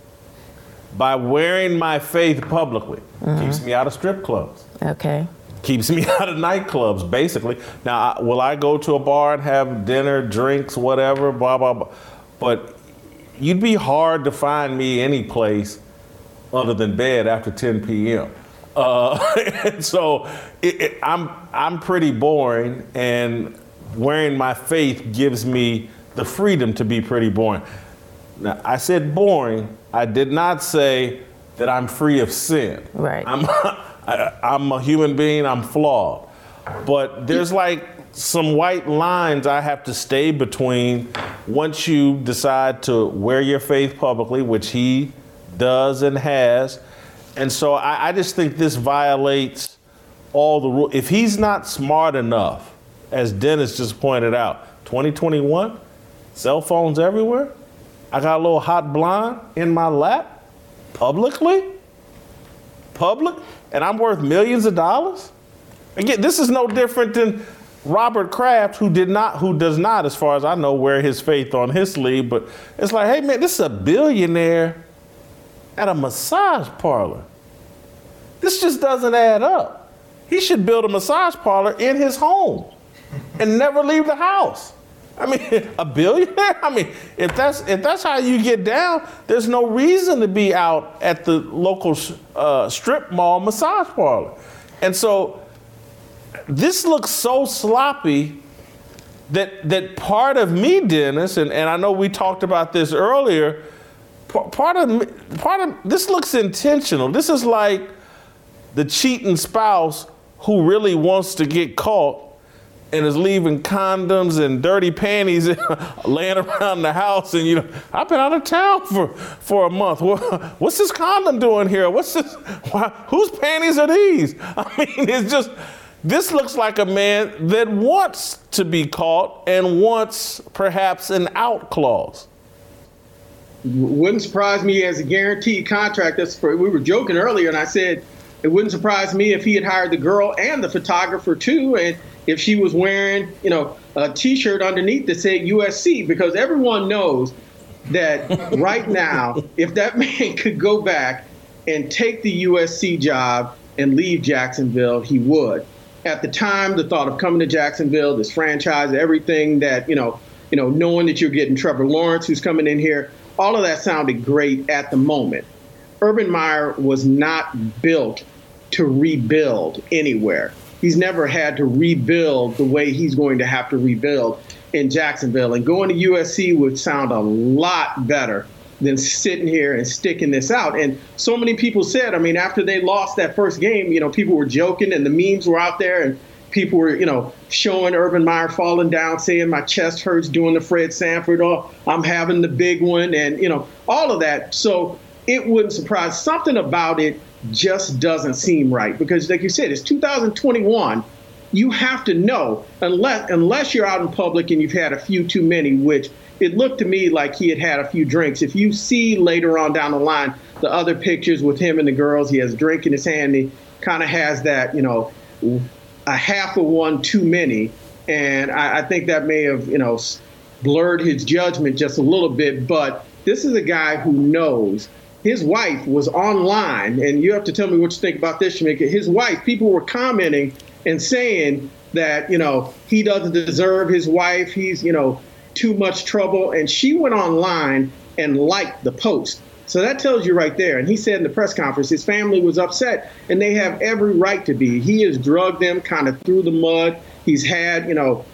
[SPEAKER 1] By wearing my faith publicly, mm-hmm. keeps me out of strip clubs
[SPEAKER 2] Okay.
[SPEAKER 1] keeps me out of nightclubs, basically. Now, I- will I go to a bar and have dinner, drinks, whatever, blah, blah, blah? But you'd be hard to find me any place other than bed after 10 p.m. Uh, and so it, it, I'm, I'm pretty boring, and wearing my faith gives me the freedom to be pretty boring. Now, I said boring. I did not say that I'm free of sin.
[SPEAKER 2] Right.
[SPEAKER 1] I'm, I, I'm a human being. I'm flawed. But there's like some white lines I have to stay between once you decide to wear your faith publicly, which he does and has. And so I, I just think this violates all the rules. If he's not smart enough, as Dennis just pointed out, 2021, cell phones everywhere. I got a little hot blonde in my lap publicly, public, and I'm worth millions of dollars. Again, this is no different than Robert Kraft, who did not, who does not, as far as I know, wear his faith on his sleeve. But it's like, hey man, this is a billionaire at a massage parlor. This just doesn't add up. He should build a massage parlor in his home and never leave the house. I mean, a billionaire. I mean, if that's if that's how you get down, there's no reason to be out at the local uh, strip mall massage parlor. And so, this looks so sloppy that that part of me, Dennis, and, and I know we talked about this earlier. Pa- Part of part of this looks intentional. This is like the cheating spouse who really wants to get caught and is leaving condoms and dirty panties laying around the house. And you know, I've been out of town for, for a month. What's this condom doing here? What's this? Why, whose panties are these? I mean, it's just. This looks like a man that wants to be caught and wants perhaps an out clause.
[SPEAKER 3] Wouldn't surprise me as a guaranteed contract. That's for, we were joking earlier, and I said it wouldn't surprise me if he had hired the girl and the photographer too, and if she was wearing, you know, a T-shirt underneath that said USC, because everyone knows that right now, if that man could go back and take the USC job and leave Jacksonville, he would. At the time, the thought of coming to Jacksonville, this franchise, everything that you know, you know, knowing that you're getting Trevor Lawrence, who's coming in here, all of that sounded great at the moment. Urban Meyer was not built to rebuild anywhere. He's never had to rebuild the way he's going to have to rebuild in Jacksonville. And going to USC would sound a lot better than sitting here and sticking this out. And so many people said, I mean, after they lost that first game, you know, people were joking and the memes were out there and people were, you know, showing Urban Meyer falling down, saying my chest hurts doing the Fred Sanford, or I'm having the big one, and, you know, all of that. So it wouldn't surprise. Something about it just doesn't seem right because, like you said, it's 2021. You have to know unless unless you're out in public and you've had a few too many, which it looked to me like he had had a few drinks. If you see later on down the line the other pictures with him and the girls, he has drink in his hand. He kind of has that, you know, a half of one too many, and I, I think that may have, you know, blurred his judgment just a little bit. But this is a guy who knows. His wife was online, and you have to tell me what you think about this. His wife, people were commenting and saying that, you know, he doesn't deserve his wife. He's, you know, too much trouble. And she went online and liked the post. So that tells you right there. And he said in the press conference, his family was upset, and they have every right to be. He has drugged them kind of through the mud. He's had, you know,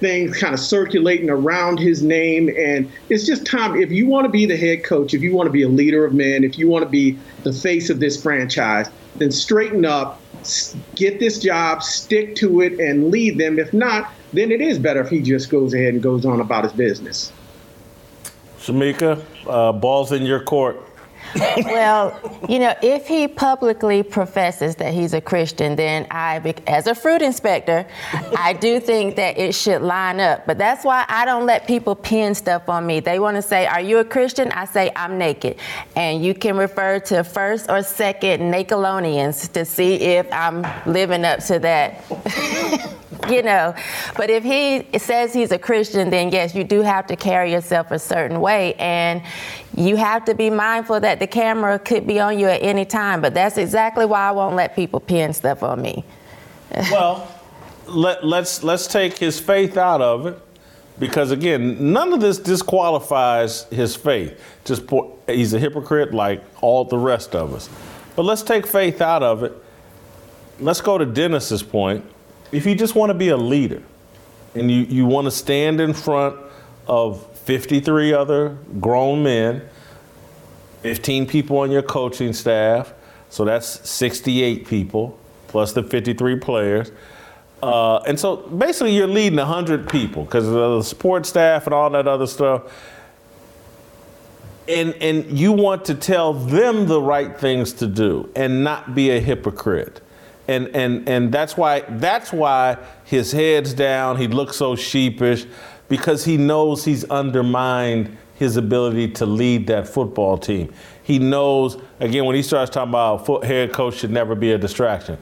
[SPEAKER 3] things kind of circulating around his name. And it's just time. If you want to be the head coach, if you want to be a leader of men, if you want to be the face of this franchise, then straighten up, get this job, stick to it, and lead them. If not, then it is better if he just goes ahead and goes on about his business.
[SPEAKER 1] Shemeka, uh, balls in your court.
[SPEAKER 2] Well, you know, if he publicly professes that he's a Christian, then I, as a fruit inspector, I do think that it should line up. But that's why I don't let people pin stuff on me. They want to say, Are you a Christian? I say, I'm naked. And you can refer to first or second Nickelodeons to see if I'm living up to that. you know, but if he says he's a Christian, then yes, you do have to carry yourself a certain way. And you have to be mindful that the camera could be on you at any time. But that's exactly why I won't let people pin stuff on me.
[SPEAKER 1] well, let, let's let's take his faith out of it, because again, none of this disqualifies his faith. Just he's a hypocrite like all the rest of us. But let's take faith out of it. Let's go to Dennis's point. If you just want to be a leader, and you, you want to stand in front of 53 other grown men, 15 people on your coaching staff, so that's 68 people, plus the 53 players. Uh, and so basically, you're leading 100 people because of the support staff and all that other stuff. And, and you want to tell them the right things to do and not be a hypocrite. And, and, and that's why that's why his head's down. He looks so sheepish because he knows he's undermined his ability to lead that football team. He knows, again, when he starts talking about head coach should never be a distraction.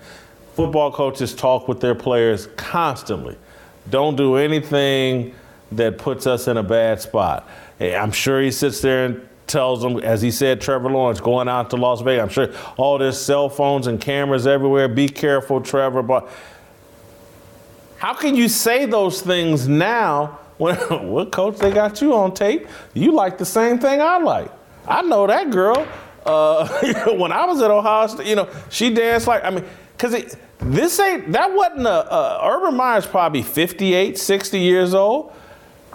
[SPEAKER 1] Football coaches talk with their players constantly. Don't do anything that puts us in a bad spot. I'm sure he sits there and tells them, as he said, Trevor Lawrence going out to Las Vegas. I'm sure all there's cell phones and cameras everywhere. Be careful, Trevor. But how can you say those things now what coach, they got you on tape. You like the same thing I like. I know that girl. Uh, when I was at Ohio State, you know, she danced like, I mean, because this ain't, that wasn't a, a, Urban Meyer's probably 58, 60 years old.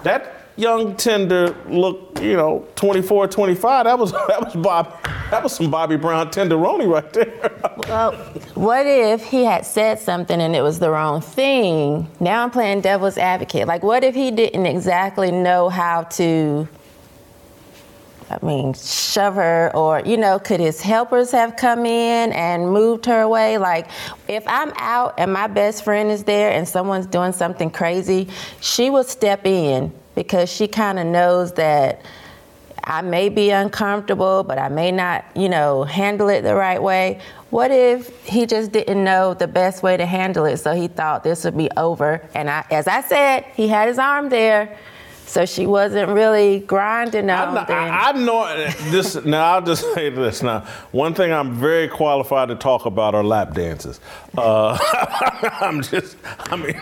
[SPEAKER 1] That young tender look, you know, 24, 25. That was that was Bob. That was some Bobby Brown tenderoni right there.
[SPEAKER 2] well, what if he had said something and it was the wrong thing? Now I'm playing devil's advocate. Like, what if he didn't exactly know how to? I mean, shove her, or, you know, could his helpers have come in and moved her away? Like, if I'm out and my best friend is there and someone's doing something crazy, she will step in because she kind of knows that I may be uncomfortable, but I may not, you know, handle it the right way. What if he just didn't know the best way to handle it, so he thought this would be over? And I, as I said, he had his arm there. So she wasn't really grinding on
[SPEAKER 1] I, I, I know this. now I'll just say this. Now, one thing I'm very qualified to talk about are lap dances. Uh, I'm just. I mean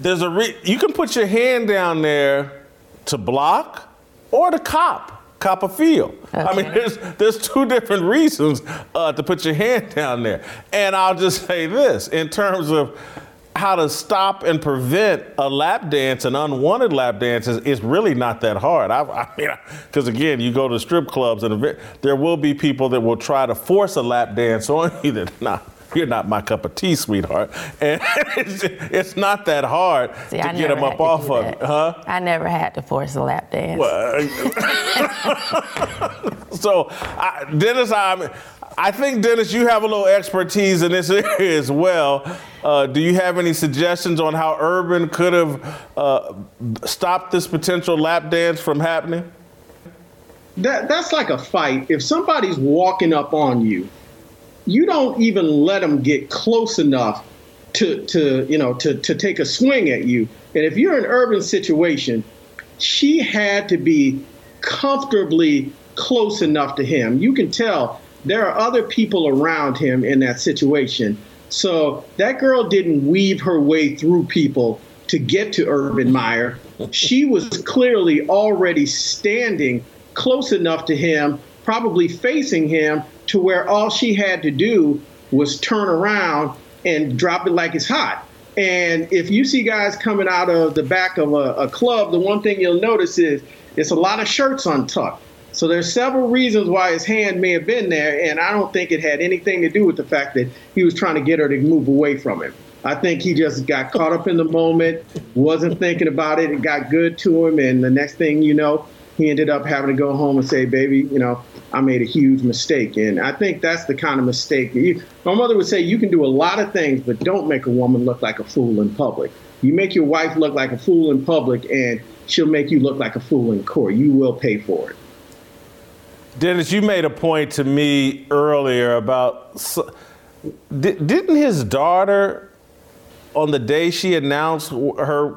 [SPEAKER 1] there's a re- you can put your hand down there to block or to cop cop a field. Okay. I mean, there's there's two different reasons uh, to put your hand down there. And I'll just say this in terms of how to stop and prevent a lap dance, an unwanted lap dance, is, is really not that hard. I, I mean, because again, you go to strip clubs and there will be people that will try to force a lap dance on you that not you're not my cup of tea, sweetheart. And it's, it's not that hard See, to I get them up off of it, huh?
[SPEAKER 2] I never had to force a lap dance. Well,
[SPEAKER 1] so, I, Dennis, I, I think, Dennis, you have a little expertise in this area as well. Uh, do you have any suggestions on how Urban could have uh, stopped this potential lap dance from happening?
[SPEAKER 3] That, that's like a fight. If somebody's walking up on you you don't even let them get close enough to to you know to to take a swing at you. And if you're in an urban situation, she had to be comfortably close enough to him. You can tell there are other people around him in that situation. So that girl didn't weave her way through people to get to Urban Meyer. She was clearly already standing close enough to him, probably facing him, to where all she had to do was turn around and drop it like it's hot. And if you see guys coming out of the back of a, a club, the one thing you'll notice is it's a lot of shirts untucked. So there's several reasons why his hand may have been there, and I don't think it had anything to do with the fact that he was trying to get her to move away from him. I think he just got caught up in the moment, wasn't thinking about it, it got good to him, and the next thing you know, he ended up having to go home and say, "Baby, you know, I made a huge mistake." And I think that's the kind of mistake. You, my mother would say, "You can do a lot of things, but don't make a woman look like a fool in public. You make your wife look like a fool in public, and she'll make you look like a fool in court. You will pay for it."
[SPEAKER 1] Dennis, you made a point to me earlier about didn't his daughter on the day she announced her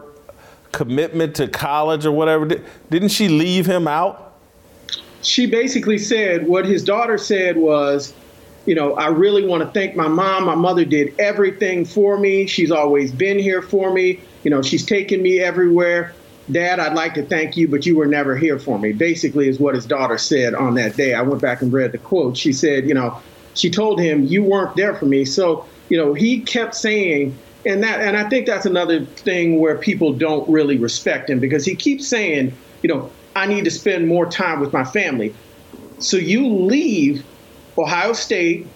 [SPEAKER 1] commitment to college or whatever, didn't she leave him out?
[SPEAKER 3] She basically said what his daughter said was, you know, I really want to thank my mom. My mother did everything for me. She's always been here for me. You know, she's taken me everywhere. Dad, I'd like to thank you, but you were never here for me. Basically, is what his daughter said on that day. I went back and read the quote. She said, you know, she told him, you weren't there for me. So, you know, he kept saying, and that and I think that's another thing where people don't really respect him because he keeps saying, you know, I need to spend more time with my family. So you leave Ohio State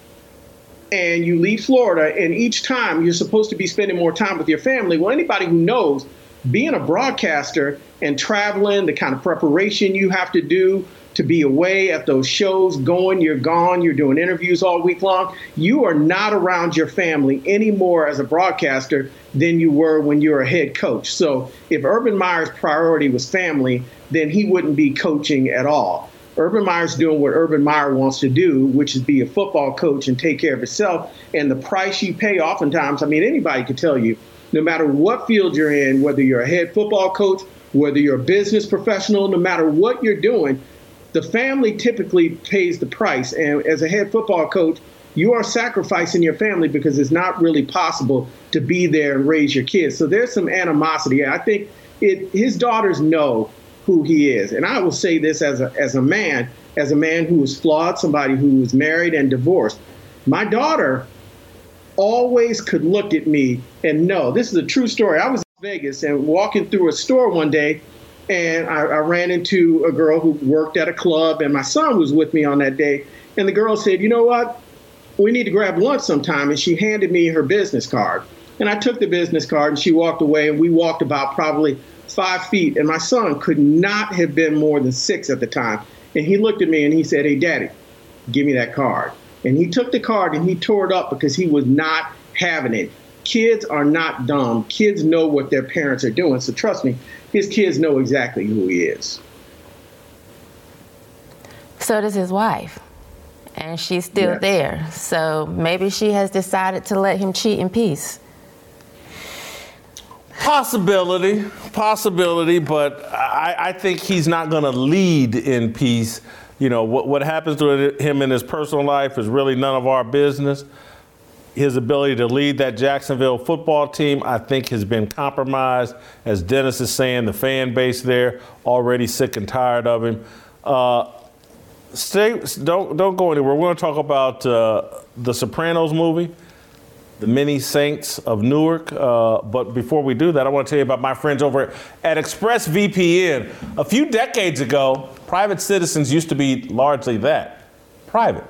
[SPEAKER 3] and you leave Florida, and each time you're supposed to be spending more time with your family. Well, anybody who knows being a broadcaster and traveling, the kind of preparation you have to do, to be away at those shows, going, you're gone, you're doing interviews all week long. You are not around your family anymore as a broadcaster than you were when you were a head coach. So if Urban Meyer's priority was family, then he wouldn't be coaching at all. Urban Meyer's doing what Urban Meyer wants to do, which is be a football coach and take care of himself. And the price you pay, oftentimes, I mean, anybody could tell you, no matter what field you're in, whether you're a head football coach, whether you're a business professional, no matter what you're doing, the family typically pays the price. And as a head football coach, you are sacrificing your family because it's not really possible to be there and raise your kids. So there's some animosity. I think it, his daughters know who he is. And I will say this as a, as a man, as a man who was flawed, somebody who was married and divorced. My daughter always could look at me and know this is a true story. I was in Vegas and walking through a store one day and I, I, ran into a girl who worked at a club, and my son was with me on that day. And the girl said, "You know what? We need to grab lunch sometime." And she handed me her business card, and I took the business card, and she walked away, and we walked about probably five feet. And my son could not have been more than six at the time, and he looked at me and he said, "Hey, Daddy, give me that card." And he took the card and he tore it up because he was not having it. Kids are not dumb. Kids know what their parents are doing. So trust me, his kids know exactly who he is.
[SPEAKER 2] So does his wife. And she's still yes. there. So maybe she has decided to let him cheat in peace.
[SPEAKER 1] Possibility, possibility, but I, I think he's not going to lead in peace. You know, what, what happens to him in his personal life is really none of our business his ability to lead that Jacksonville football team, I think, has been compromised. As Dennis is saying, the fan base there already sick and tired of him. Uh, stay, don't don't go anywhere. We're going to talk about uh, the Sopranos movie, The Many Saints of Newark. Uh, but before we do that, I want to tell you about my friends over at ExpressVPN. A few decades ago, private citizens used to be largely that private.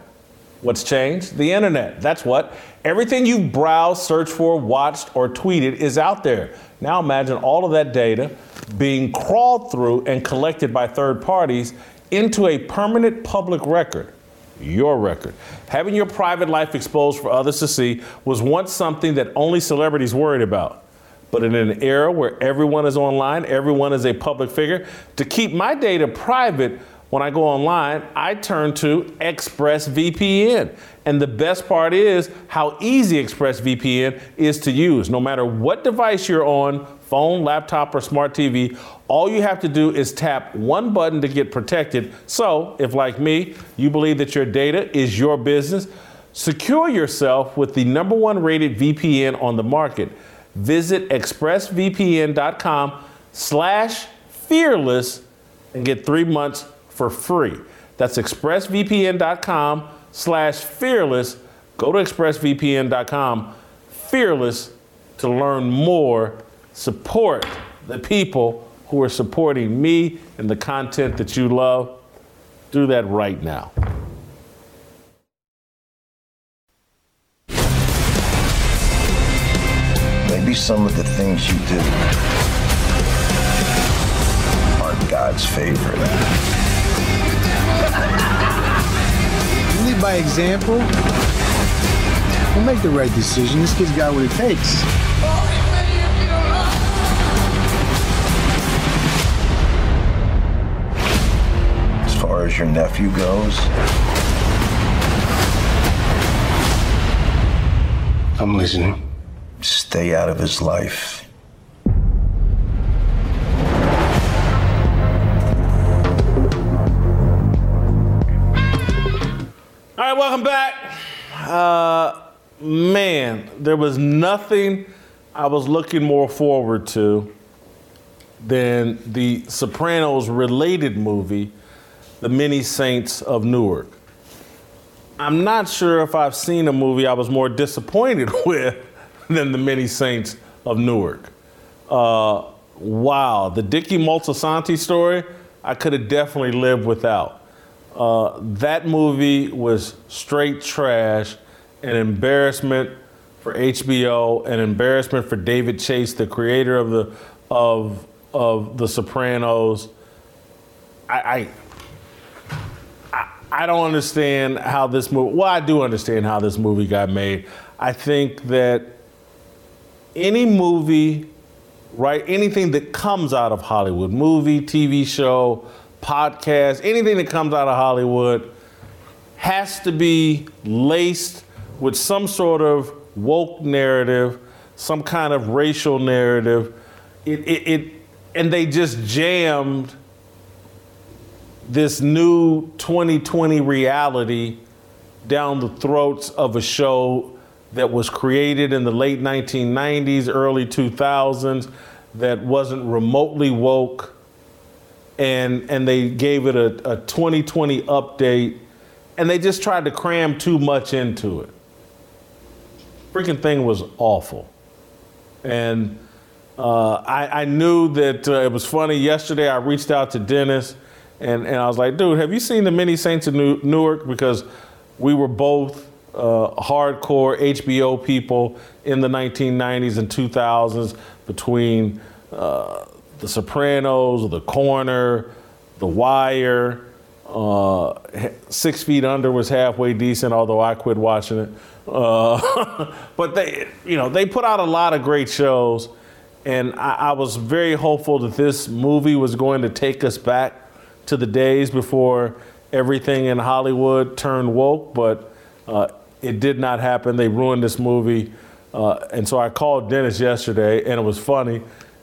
[SPEAKER 1] What's changed? The internet. That's what. Everything you browsed, searched for, watched, or tweeted is out there. Now imagine all of that data being crawled through and collected by third parties into a permanent public record. Your record. Having your private life exposed for others to see was once something that only celebrities worried about. But in an era where everyone is online, everyone is a public figure, to keep my data private when I go online, I turn to ExpressVPN. And the best part is how easy ExpressVPN is to use. No matter what device you're on, phone, laptop, or smart TV, all you have to do is tap one button to get protected. So, if like me, you believe that your data is your business, secure yourself with the number one rated VPN on the market. Visit expressvpn.com slash fearless and get three months for free. That's expressvpn.com slash fearless. Go to expressvpn.com, fearless, to learn more, support the people who are supporting me and the content that you love. Do that right now.
[SPEAKER 8] Maybe some of the things you do aren't God's favorite.
[SPEAKER 9] Lead by example. We'll make the right decision. This kid's got what it takes.
[SPEAKER 8] As far as your nephew goes,
[SPEAKER 9] I'm listening.
[SPEAKER 8] stay out of his life.
[SPEAKER 1] All right, welcome back. Uh, man, there was nothing I was looking more forward to than the Sopranos related movie, The Many Saints of Newark. I'm not sure if I've seen a movie I was more disappointed with than The Many Saints of Newark. Uh, wow, the Dickie Moltisanti story, I could have definitely lived without. Uh, that movie was straight trash, an embarrassment for HBO, an embarrassment for David Chase, the creator of the of of The Sopranos. I, I I, don't understand how this movie. Well, I do understand how this movie got made. I think that any movie, right? Anything that comes out of Hollywood, movie, TV show, podcast, anything that comes out of Hollywood, has to be laced with some sort of woke narrative, some kind of racial narrative. It, it, it and they just jammed this new 2020 reality down the throats of a show that was created in the late 1990s, early 2000s, that wasn't remotely woke. And, and they gave it a, a 2020 update, and they just tried to cram too much into it. Freaking thing was awful. And uh, I, I knew that uh, it was funny. Yesterday, I reached out to Dennis and, and I was like, dude, have you seen the Many Saints of New- Newark? Because we were both uh, hardcore HBO people in the 1990s and 2000s between uh, The Sopranos, The Corner, The Wire. Uh, Six Feet Under was halfway decent, although I quit watching it. Uh, but they, you know, they put out a lot of great shows, and I, I was very hopeful that this movie was going to take us back to the days before everything in Hollywood turned woke, but uh, it did not happen. They ruined this movie. Uh, and so I called Dennis yesterday, and it was funny.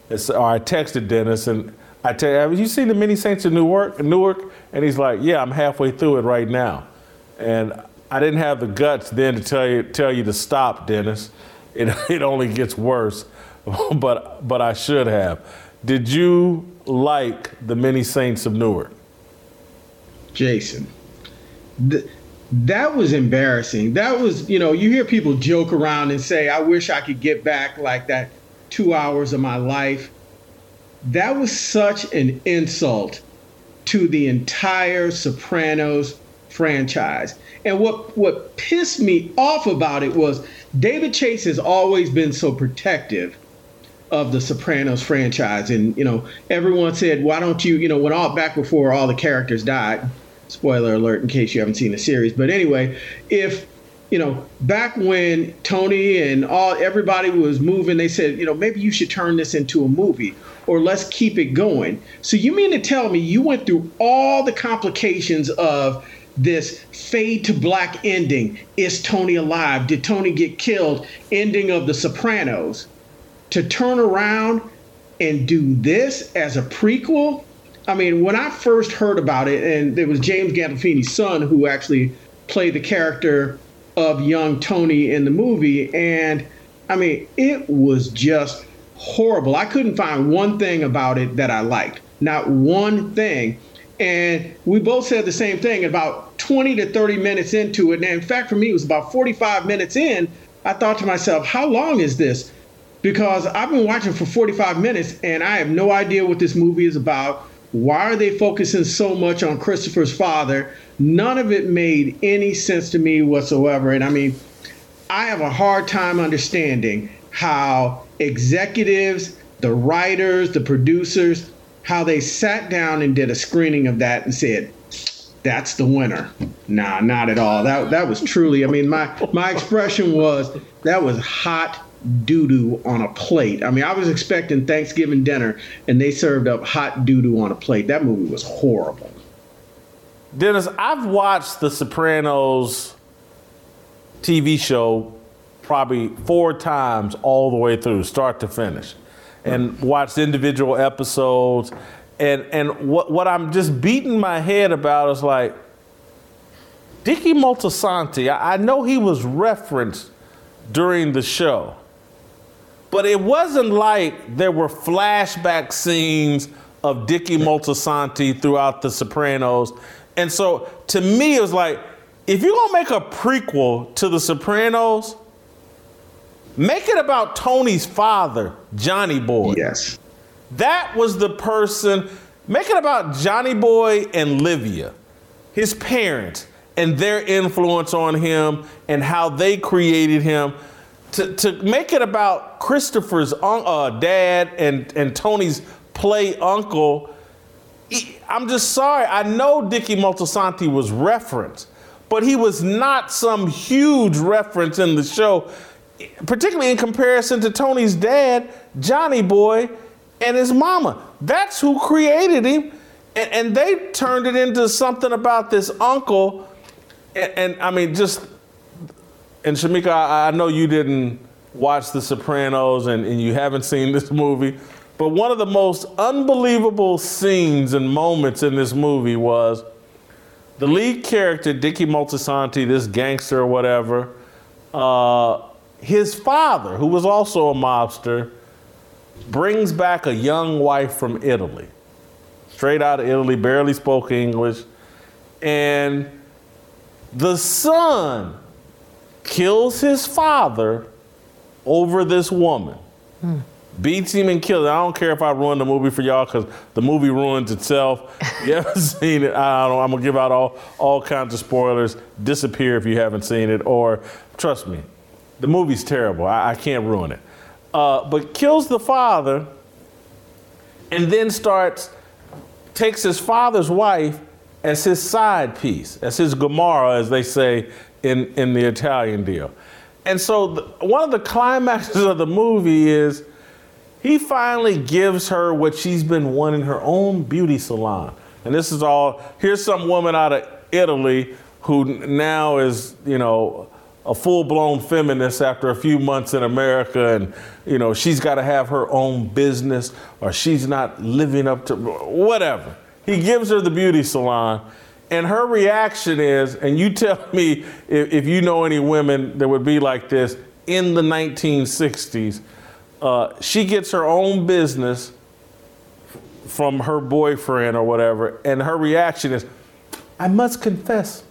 [SPEAKER 1] Or uh, I texted Dennis, and I tell you, have you seen the Many Saints of Newark? Newark? And he's like, Yeah, I'm halfway through it right now. And I didn't have the guts then to tell you tell you to stop, Dennis. It, it only gets worse, but but I should have. Did you like the Many Saints of Newark?
[SPEAKER 3] Jason. Th- that was embarrassing. That was, you know, you hear people joke around and say, I wish I could get back like that two hours of my life. That was such an insult to the entire Sopranos franchise. And what, what pissed me off about it was David Chase has always been so protective of the Sopranos franchise. And, you know, everyone said, why don't you, you know, when all back before all the characters died, spoiler alert in case you haven't seen the series. But anyway, if you know, back when Tony and all everybody was moving, they said, you know, maybe you should turn this into a movie or let's keep it going. So you mean to tell me you went through all the complications of this fade to black ending? Is Tony alive? Did Tony get killed? Ending of The Sopranos to turn around and do this as a prequel? I mean, when I first heard about it, and it was James Gandolfini's son who actually played the character of young Tony in the movie, and I mean, it was just horrible. I couldn't find one thing about it that I liked, not one thing. And we both said the same thing about 20 to 30 minutes into it. And in fact, for me, it was about 45 minutes in. I thought to myself, how long is this? because I've been watching for 45 minutes and I have no idea what this movie is about. Why are they focusing so much on Christopher's father? None of it made any sense to me whatsoever. And I mean, I have a hard time understanding how executives, the writers, the producers, how they sat down and did a screening of that and said, that's the winner. Nah, not at all. That that was truly. I mean, my my expression was that was hot doo doo on a plate. I mean, I was expecting Thanksgiving dinner, and they served up hot doo doo on a plate. That movie was horrible.
[SPEAKER 1] Dennis, I've watched The Sopranos TV show probably four times all the way through, start to finish, and watched individual episodes. And and what what I'm just beating my head about is like Dickie Moltisanti. I, I know he was referenced during the show, but it wasn't like there were flashback scenes of Dickie Moltisanti throughout The Sopranos. And so to me, it was like, if you're gonna make a prequel to The Sopranos, make it about Tony's father, Johnny Boy.
[SPEAKER 3] Yes.
[SPEAKER 1] That was the person, make it about Johnny Boy and Livia, his parents, and their influence on him and how they created him. To, to make it about Christopher's uh, dad and, and Tony's play uncle, I'm just sorry. I know Dickie Moltisanti was referenced, but he was not some huge reference in the show, particularly in comparison to Tony's dad, Johnny Boy, and his mama. That's who created him. And, and they turned it into something about this uncle. And, and I mean, just, and Shemeka, I, I, know you didn't watch The Sopranos and, and you haven't seen this movie, but one of the most unbelievable scenes and moments in this movie was the lead character, Dickie Moltisanti, this gangster or whatever, uh, his father, who was also a mobster, brings back a young wife from Italy, straight out of Italy, barely spoke English. And the son kills his father over this woman. Hmm. Beats him and kills him. I don't care if I ruin the movie for y'all because the movie ruins itself. you haven't seen it, I don't know. I'm gonna give out all, all kinds of spoilers. Disappear if you haven't seen it, or trust me, the movie's terrible. I, I can't ruin it uh, but kills the father and then starts, takes his father's wife as his side piece, as his Gomorrah, as they say in, in the Italian deal. And so the, one of the climaxes of the movie is he finally gives her what she's been wanting her own beauty salon. And this is all, here's some woman out of Italy who now is, you know, a full-blown feminist after a few months in America and you know she's got to have her own business or she's not living up to whatever. He gives her the beauty salon and her reaction is and you tell me if, if you know any women that would be like this in the 1960s uh, she gets her own business from her boyfriend or whatever and her reaction is I must confess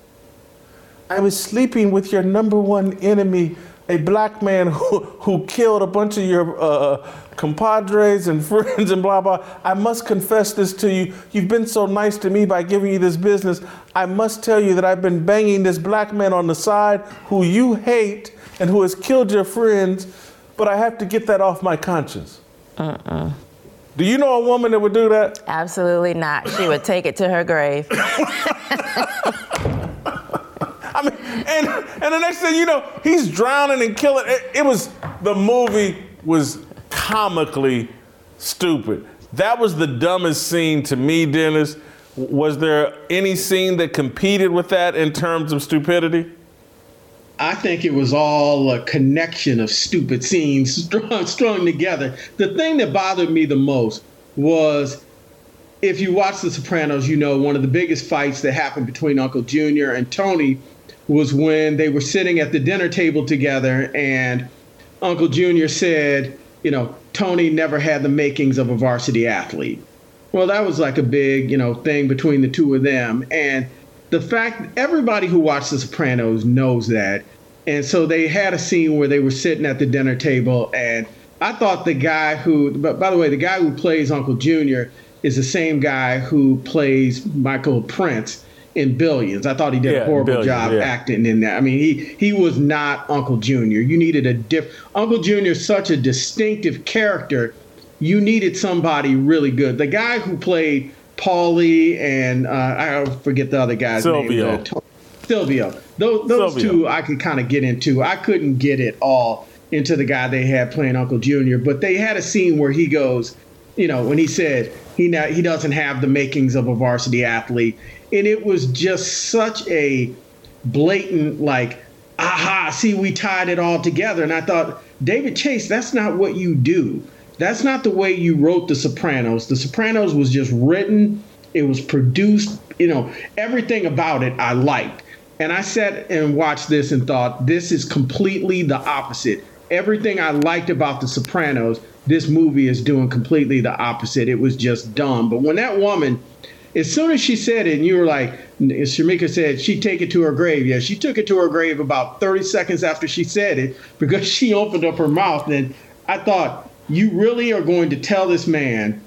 [SPEAKER 1] I was sleeping with your number one enemy, a black man who, who killed a bunch of your uh, compadres and friends and blah, blah. I must confess this to you. You've been so nice to me by giving you this business. I must tell you that I've been banging this black man on the side who you hate and who has killed your friends, but I have to get that off my conscience. Uh-uh. Do you know a woman that would do that?
[SPEAKER 2] Absolutely not. She would take it to her grave.
[SPEAKER 1] I mean, and and the next thing you know, he's drowning and killing. It, it was the movie was comically stupid. That was the dumbest scene to me, Dennis. Was there any scene that competed with that in terms of stupidity?
[SPEAKER 3] I think it was all a connection of stupid scenes strung, strung together. The thing that bothered me the most was if you watch The Sopranos, you know one of the biggest fights that happened between Uncle Junior and Tony was when they were sitting at the dinner table together and Uncle Junior said, you know, Tony never had the makings of a varsity athlete. Well, that was like a big, you know, thing between the two of them. And the fact everybody who watched The Sopranos knows that. And so they had a scene where they were sitting at the dinner table and I thought the guy who, but by the way, the guy who plays Uncle Junior is the same guy who plays Michael Prince in Billions. I thought he did
[SPEAKER 1] Yeah,
[SPEAKER 3] a horrible job
[SPEAKER 1] yeah.
[SPEAKER 3] acting in that. I mean, he he was not Uncle Junior. You needed a diff. Uncle Junior is such a distinctive character. You needed somebody really good. The guy who played Paulie and uh, I forget the other guy's name.
[SPEAKER 1] Silvio.
[SPEAKER 3] uh, To- Silvio. Those, those
[SPEAKER 1] Silvio.
[SPEAKER 3] two I could kind of get into. I couldn't get it all into the guy they had playing Uncle Junior, but they had a scene where he goes, you know, when he said he not, he doesn't have the makings of a varsity athlete, and it was just such a blatant like, aha, see, we tied it all together, and I thought, David Chase, that's not what you do. That's not the way you wrote The Sopranos. The Sopranos was just written, it was produced, you know, everything about it I liked. And I sat and watched this and thought, this is completely the opposite. Everything I liked about The Sopranos, this movie is doing completely the opposite. It was just dumb. But when that woman, as soon as she said it, and you were like, Shemeka said, she'd take it to her grave. Yeah, she took it to her grave about 30 seconds after she said it because she opened up her mouth. And I thought, you really are going to tell this man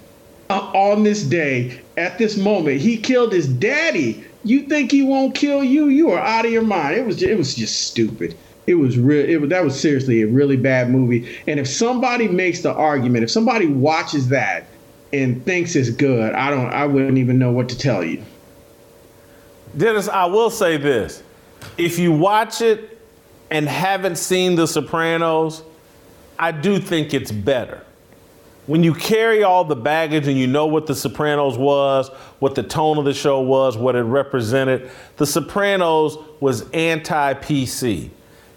[SPEAKER 3] uh, on this day, at this moment, he killed his daddy. You think he won't kill you? You are out of your mind. It was it was just stupid. It was real. It was, that was seriously a really bad movie. And if somebody makes the argument, if somebody watches that and thinks it's good, I don't. I wouldn't even know what to tell you.
[SPEAKER 1] Dennis, I will say this. If you watch it and haven't seen The Sopranos, I do think it's better. When you carry all the baggage and you know what The Sopranos was, what the tone of the show was, what it represented, The Sopranos was anti PC.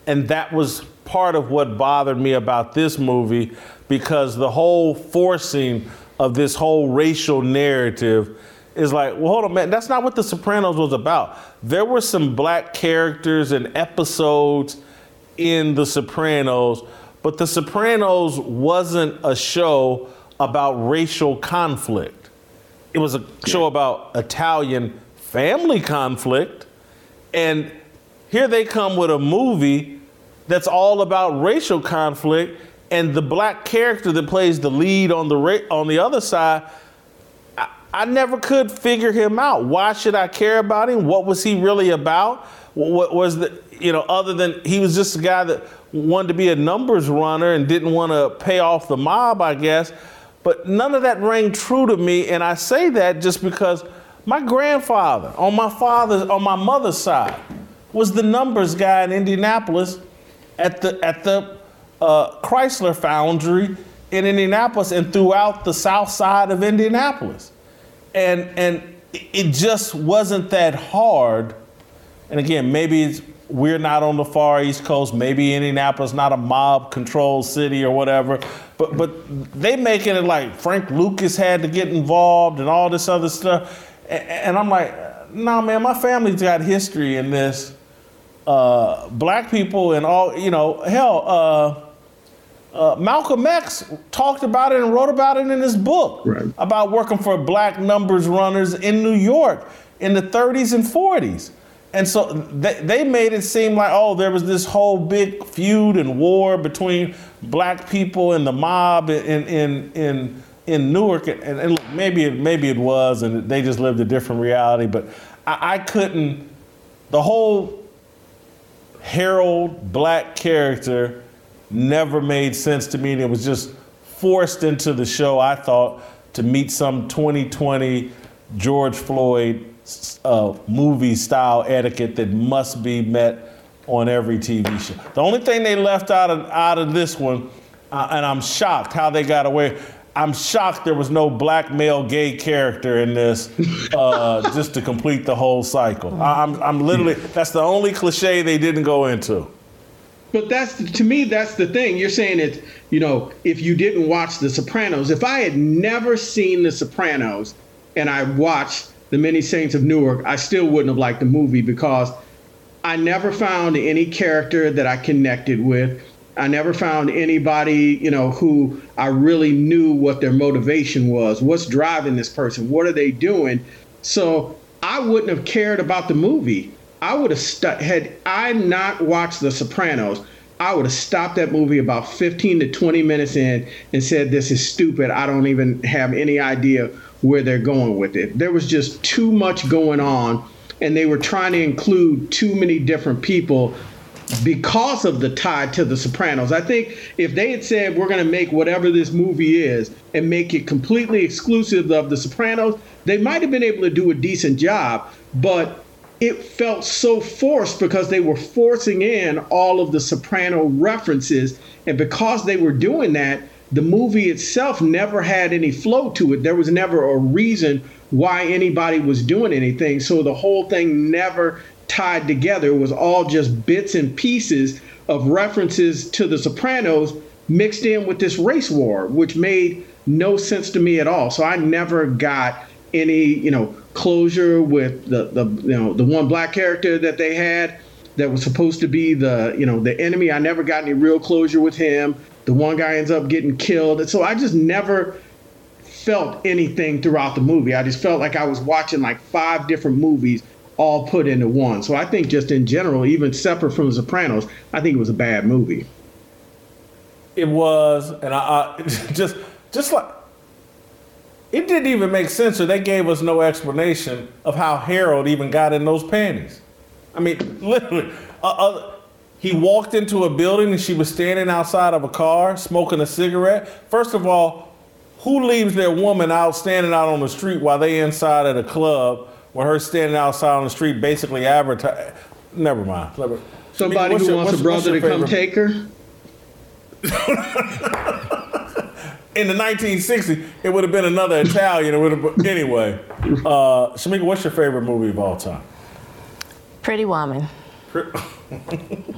[SPEAKER 1] And that was part of what bothered me about this movie because the whole forcing of this whole racial narrative is like, well, hold on, man, that's not what The Sopranos was about. There were some black characters and episodes in The Sopranos, but The Sopranos wasn't a show about racial conflict. It was a show about Italian family conflict. And here they come with a movie that's all about racial conflict, and the black character that plays the lead on the ra- on the other side, I, I never could figure him out. Why should I care about him? What was he really about? What, what was the you know other than he was just a guy that wanted to be a numbers runner and didn't want to pay off the mob, I guess. But none of that rang true to me, and I say that just because my grandfather on my father's on my mother's side was the numbers guy in Indianapolis at the at the uh, Chrysler Foundry in Indianapolis and throughout the South Side of Indianapolis, and and it- just wasn't that hard. And again, maybe it's, we're not on the far East Coast. Maybe Indianapolis not a mob-controlled city or whatever. But but they making it like Frank Lucas had to get involved and all this other stuff. And, and I'm like, no, man, my family's got history in this. Uh, black people and all, you know, hell. Uh, uh, Malcolm X talked about it and wrote about it in his book
[SPEAKER 3] Right.
[SPEAKER 1] about working for black numbers runners in New York in the 30s and 40s. And so they, they made it seem like, oh, there was this whole big feud and war between black people and the mob in, in, in, in Newark. And, and look, maybe, it, maybe it was, and they just lived a different reality. But I, I couldn't, the whole Harold black character never made sense to me. And it was just forced into the show, I thought, to meet some 2020 George Floyd uh, movie style etiquette that must be met on every TV show. The only thing they left out of, out of this one, uh, and I'm shocked how they got away. I'm shocked there was no black male gay character in this uh, just to complete the whole cycle. I, I'm, I'm literally, that's the only cliche they didn't go into.
[SPEAKER 3] But that's to me, that's the thing. You're saying it, you know, if you didn't watch The Sopranos, if I had never seen The Sopranos and I watched The Many Saints of Newark, I still wouldn't have liked the movie because I never found any character that I connected with. I never found anybody, you know, who I really knew what their motivation was. What's driving this person? What are they doing? So I wouldn't have cared about the movie. I would have stu- had I not watched The Sopranos. I would have stopped that movie about 15 to 20 minutes in and said, This is stupid. I don't even have any idea where they're going with it. There was just too much going on, and they were trying to include too many different people because of the tie to the Sopranos. I think if they had said we're going to make whatever this movie is and make it completely exclusive of the Sopranos, they might have been able to do a decent job, but it felt so forced because they were forcing in all of the Soprano references and because they were doing that, the movie itself never had any flow to it. There was never a reason why anybody was doing anything. So the whole thing never tied together. It was all just bits and pieces of references to the Sopranos mixed in with this race war, which made no sense to me at all. So I never got any, you know, closure with the, the you know the one black character that they had that was supposed to be the you know the enemy. I never got any real closure with him. The one guy ends up getting killed, and so I just never felt anything throughout the movie. I just felt like I was watching like five different movies all put into one. So I think just in general, even separate from The Sopranos, I think it was a bad movie.
[SPEAKER 1] It was, and I, I just just like it didn't even make sense, or they gave us no explanation of how Harold even got in those panties. I mean, literally, uh, uh, he walked into a building and she was standing outside of a car smoking a cigarette. First of all, who leaves their woman out standing out on the street while they inside at a club with her standing outside on the street basically advertising? Never mind.
[SPEAKER 3] Somebody who
[SPEAKER 1] your-
[SPEAKER 3] wants a brother to
[SPEAKER 1] what's your
[SPEAKER 3] come take her.
[SPEAKER 1] in the 1960s, it would have been another Italian. It would have anyway. Uh, Shemeka, what's your favorite movie of all time?
[SPEAKER 2] Pretty Woman.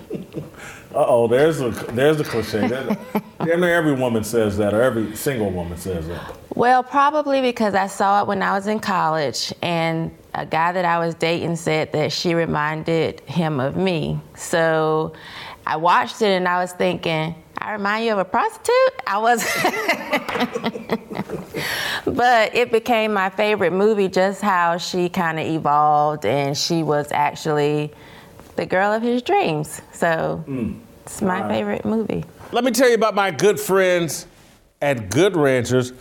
[SPEAKER 1] oh, there's a there's a cliche. Damn near every woman says that, or every single woman says that.
[SPEAKER 2] Well, probably because I saw it when I was in college, and a guy that I was dating said that she reminded him of me. So I watched it and I was thinking, I remind you of a prostitute? I was. but it became my favorite movie just how she kind of evolved and she was actually the girl of his dreams. So mm. it's my
[SPEAKER 1] right.
[SPEAKER 2] favorite movie.
[SPEAKER 1] Let me tell you about my good friends at Good Ranchers.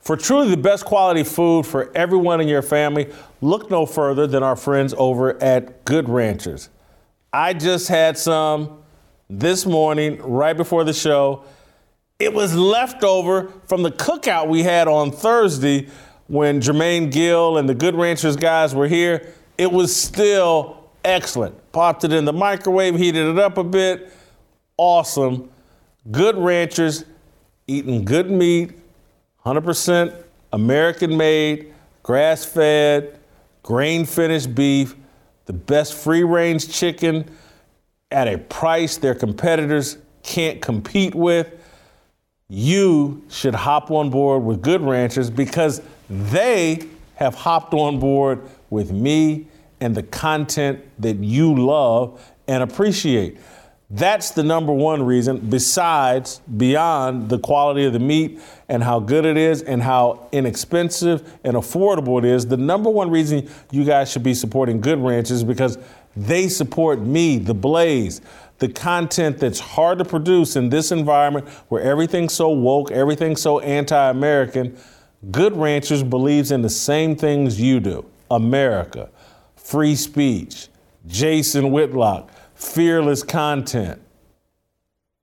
[SPEAKER 1] For truly the best quality food for everyone in your family, look no further than our friends over at Good Ranchers. I just had some this morning, right before the show. It was leftover from the cookout we had on Thursday when Jermaine Gill and the Good Ranchers guys were here. It was still excellent. Popped it in the microwave, heated it up a bit. Awesome. Good Ranchers, eating good meat, 100% American made, grass fed, grain finished beef, the best free range chicken at a price their competitors can't compete with. You should hop on board with Good Ranchers because they have hopped on board with me and the content that you love and appreciate. That's the number one reason, besides, beyond the quality of the meat and how good it is and how inexpensive and affordable it is. The number one reason you guys should be supporting Good Ranch is because they support me, the Blaze, the content that's hard to produce in this environment where everything's so woke, everything's so anti American. Good Ranchers believes in the same things you do America, free speech, Jason Whitlock, fearless content.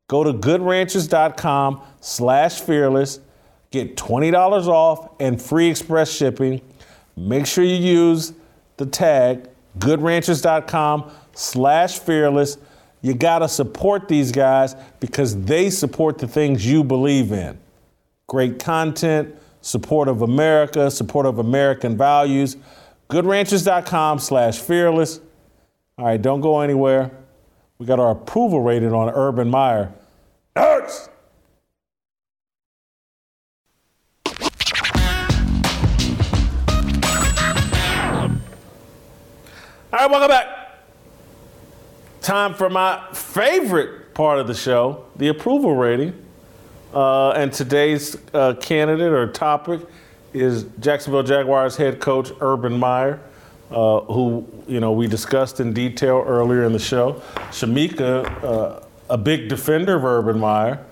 [SPEAKER 1] Go to goodranchers.com slash fearless, get $20 off and free express shipping. Make sure you use the tag goodranchers.com slash fearless. You got to support these guys because they support the things you believe in. Great content, support of America, support of American values. Goodranchers.com slash fearless. All right, don't go anywhere. We got our approval rating on Urban Meyer. Hurts! All right, welcome back. Time for my favorite part of the show, the approval rating. Uh, and today's uh, candidate or topic is Jacksonville Jaguars head coach Urban Meyer, uh, who you know we discussed in detail earlier in the show. Shemeka uh, a big defender of Urban Meyer.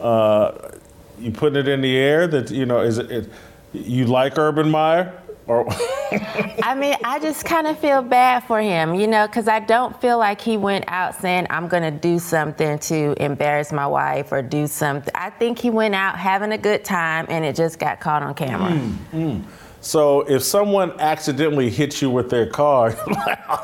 [SPEAKER 1] Uh, you putting it in the air that you know is it, it you like Urban Meyer or
[SPEAKER 2] I mean, I just kind of feel bad for him, you know, because I don't feel like he went out saying, I'm going to do something to embarrass my wife or do something. I think he went out having a good time and it just got caught on camera. Mm, mm.
[SPEAKER 1] So if someone accidentally hits you with their car,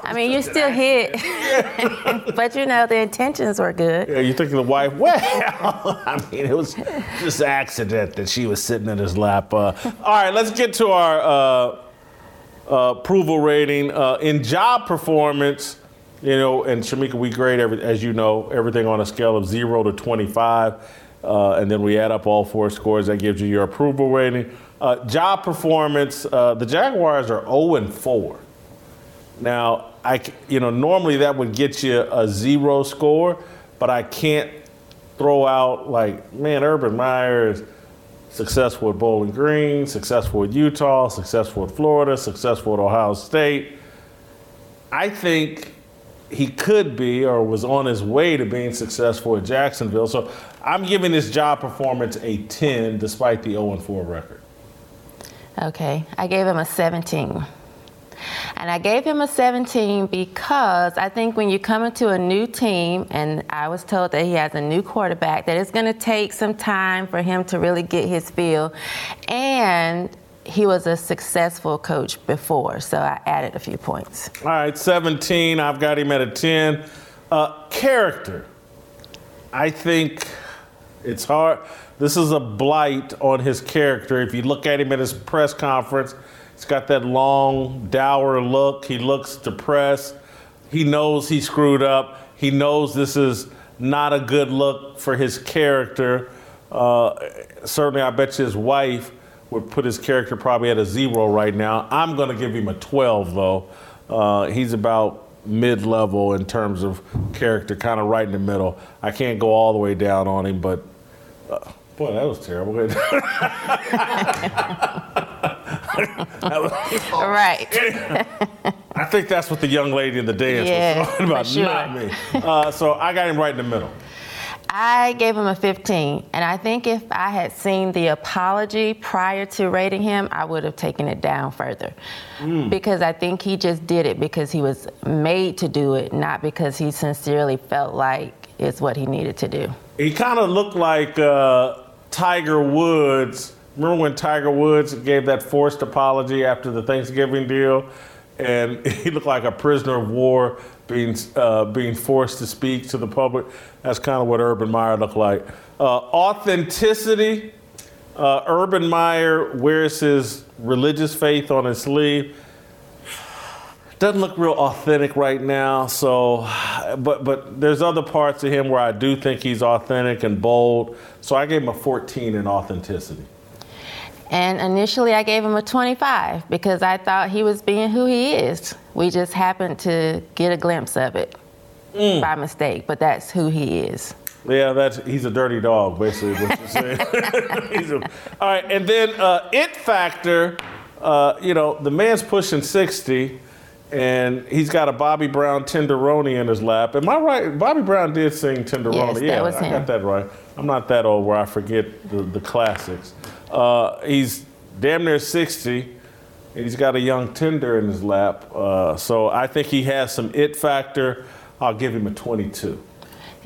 [SPEAKER 2] I mean, you're still hit, but you know, the intentions were good.
[SPEAKER 1] yeah, you think of the wife, well, I mean, it was just accident that she was sitting in his lap. Uh, all right, let's get to our uh, uh, approval rating uh, in job performance. You know, and Shemeka, we grade every, as you know, everything on a scale of zero to 25, uh, and then we add up all four scores. That gives you your approval rating. Uh, job performance. Uh, the Jaguars are 0 and 4. Now, I you know, normally that would get you a zero score, but I can't throw out like, man, Urban Meyer is successful at Bowling Green, successful at Utah, successful at Florida, successful at Ohio State. I think he could be or was on his way to being successful at Jacksonville. So I'm giving this job performance a 10 despite the 0 4 record.
[SPEAKER 2] Okay, I gave him a 17. And I gave him a 17 because I think when you come into a new team, and I was told that he has a new quarterback, that it's going to take some time for him to really get his feel. And he was a successful coach before, so I added a few points.
[SPEAKER 1] All right, 17. I've got him at a 10. Uh, character. I think it's hard. This is a blight on his character. If you look at him at his press conference, he's got that long, dour look. He looks depressed. He knows he screwed up. He knows this is not a good look for his character. Uh, certainly, I bet you his wife would put his character probably at a zero right now. I'm going to give him a 12, though. Uh, he's about mid level in terms of character, kind of right in the middle. I can't go all the way down on him, but uh, boy, that was terrible.
[SPEAKER 2] Right.
[SPEAKER 1] I think that's what the young lady in the dance
[SPEAKER 2] Yeah,
[SPEAKER 1] was talking about,
[SPEAKER 2] sure.
[SPEAKER 1] not me. Uh, so I got him right in the middle.
[SPEAKER 2] I gave him a 15, and I think if I had seen the apology prior to rating him, I would have taken it down further. Because I think he just did it because he was made to do it, not because he sincerely felt like it's what he needed to do.
[SPEAKER 1] He kind of looked like uh, Tiger Woods. Remember when Tiger Woods gave that forced apology after the Thanksgiving deal? And he looked like a prisoner of war being, uh, being forced to speak to the public. That's kind of what Urban Meyer looked like. Uh, authenticity. Uh, Urban Meyer wears his religious faith on his sleeve doesn't look real authentic right now. So, but but there's other parts of him where I do think he's authentic and bold. So I gave him a 14 in authenticity.
[SPEAKER 2] And initially, I gave him a 25 because I thought he was being who he is. We just happened to get a glimpse of it by mistake, but that's who he is.
[SPEAKER 1] Yeah, that's he's a dirty dog, basically. What you're saying. He's a- all right, and then uh, it factor. Uh, you know, the man's pushing 60, and he's got a Bobby Brown tenderoni in his lap. Am I right? Bobby Brown did sing tenderoni.
[SPEAKER 2] Yes, that
[SPEAKER 1] yeah,
[SPEAKER 2] was
[SPEAKER 1] I got that right. I'm not that old where I forget the, the classics. Uh, he's damn near 60. and He's got a young tender in his lap. Uh, so I think he has some it factor. I'll give him a 22.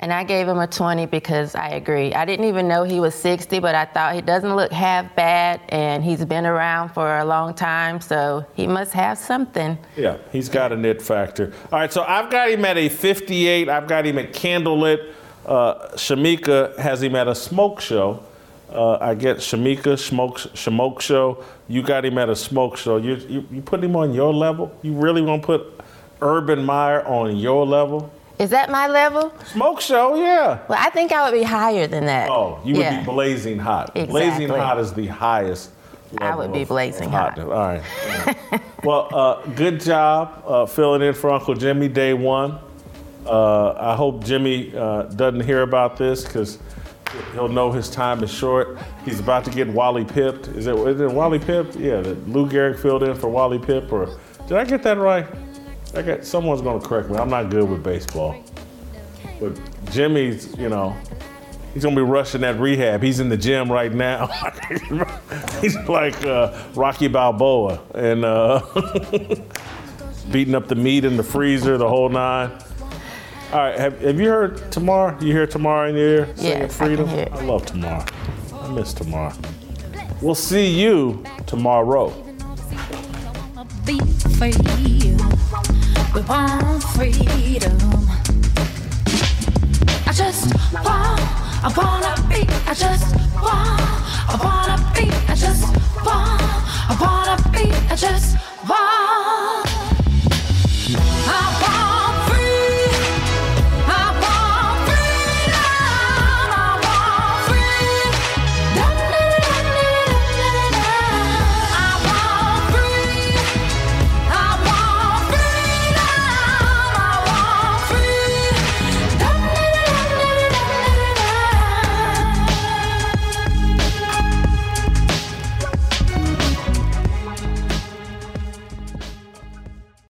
[SPEAKER 2] And I gave him a 20 because I agree. I didn't even know he was 60, but I thought he doesn't look half bad, and he's been around for a long time, so he must have something.
[SPEAKER 1] Yeah, he's got a knit factor. All right, so I've got him at a 58. I've got him at candlelit. Uh, Shemeka has him at a smoke show. Uh, I get Shemeka smoke smoke show. You got him at a smoke show. You you, you put him on your level. You really want to put Urban Meyer on your level?
[SPEAKER 2] Is that my level?
[SPEAKER 1] Smoke show, yeah.
[SPEAKER 2] Well, I think I would be higher than that.
[SPEAKER 1] Oh, you would
[SPEAKER 2] yeah.
[SPEAKER 1] be blazing hot. Blazing hot is the highest. Level.
[SPEAKER 2] I would be blazing hot.
[SPEAKER 1] hotness. All right. Well, uh, good job uh, filling in for Uncle Jimmy day one. Uh, I hope Jimmy uh, doesn't hear about this because he'll know his time is short. He's about to get Wally pipped. Is it, is it Wally pipped? Yeah, Lou Gehrig filled in for Wally Pipp. Or did I get that right? I got someone's going to correct me. I'm not good with baseball. But Jimmy's, you know, he's gonna be rushing that rehab. He's in the gym right now. he's like uh, Rocky Balboa and uh, beating up the meat in the freezer, the whole nine. All right, have, have you heard Tomorrow? You hear Tomorrow in your ear singing
[SPEAKER 2] Yes, I can
[SPEAKER 1] Freedom?
[SPEAKER 2] hear it.
[SPEAKER 1] I love Tomorrow. I miss Tomorrow. We'll see you tomorrow.
[SPEAKER 10] We want freedom. I just want, I wanna be, I just want, I wanna be, I just want, I wanna be, I just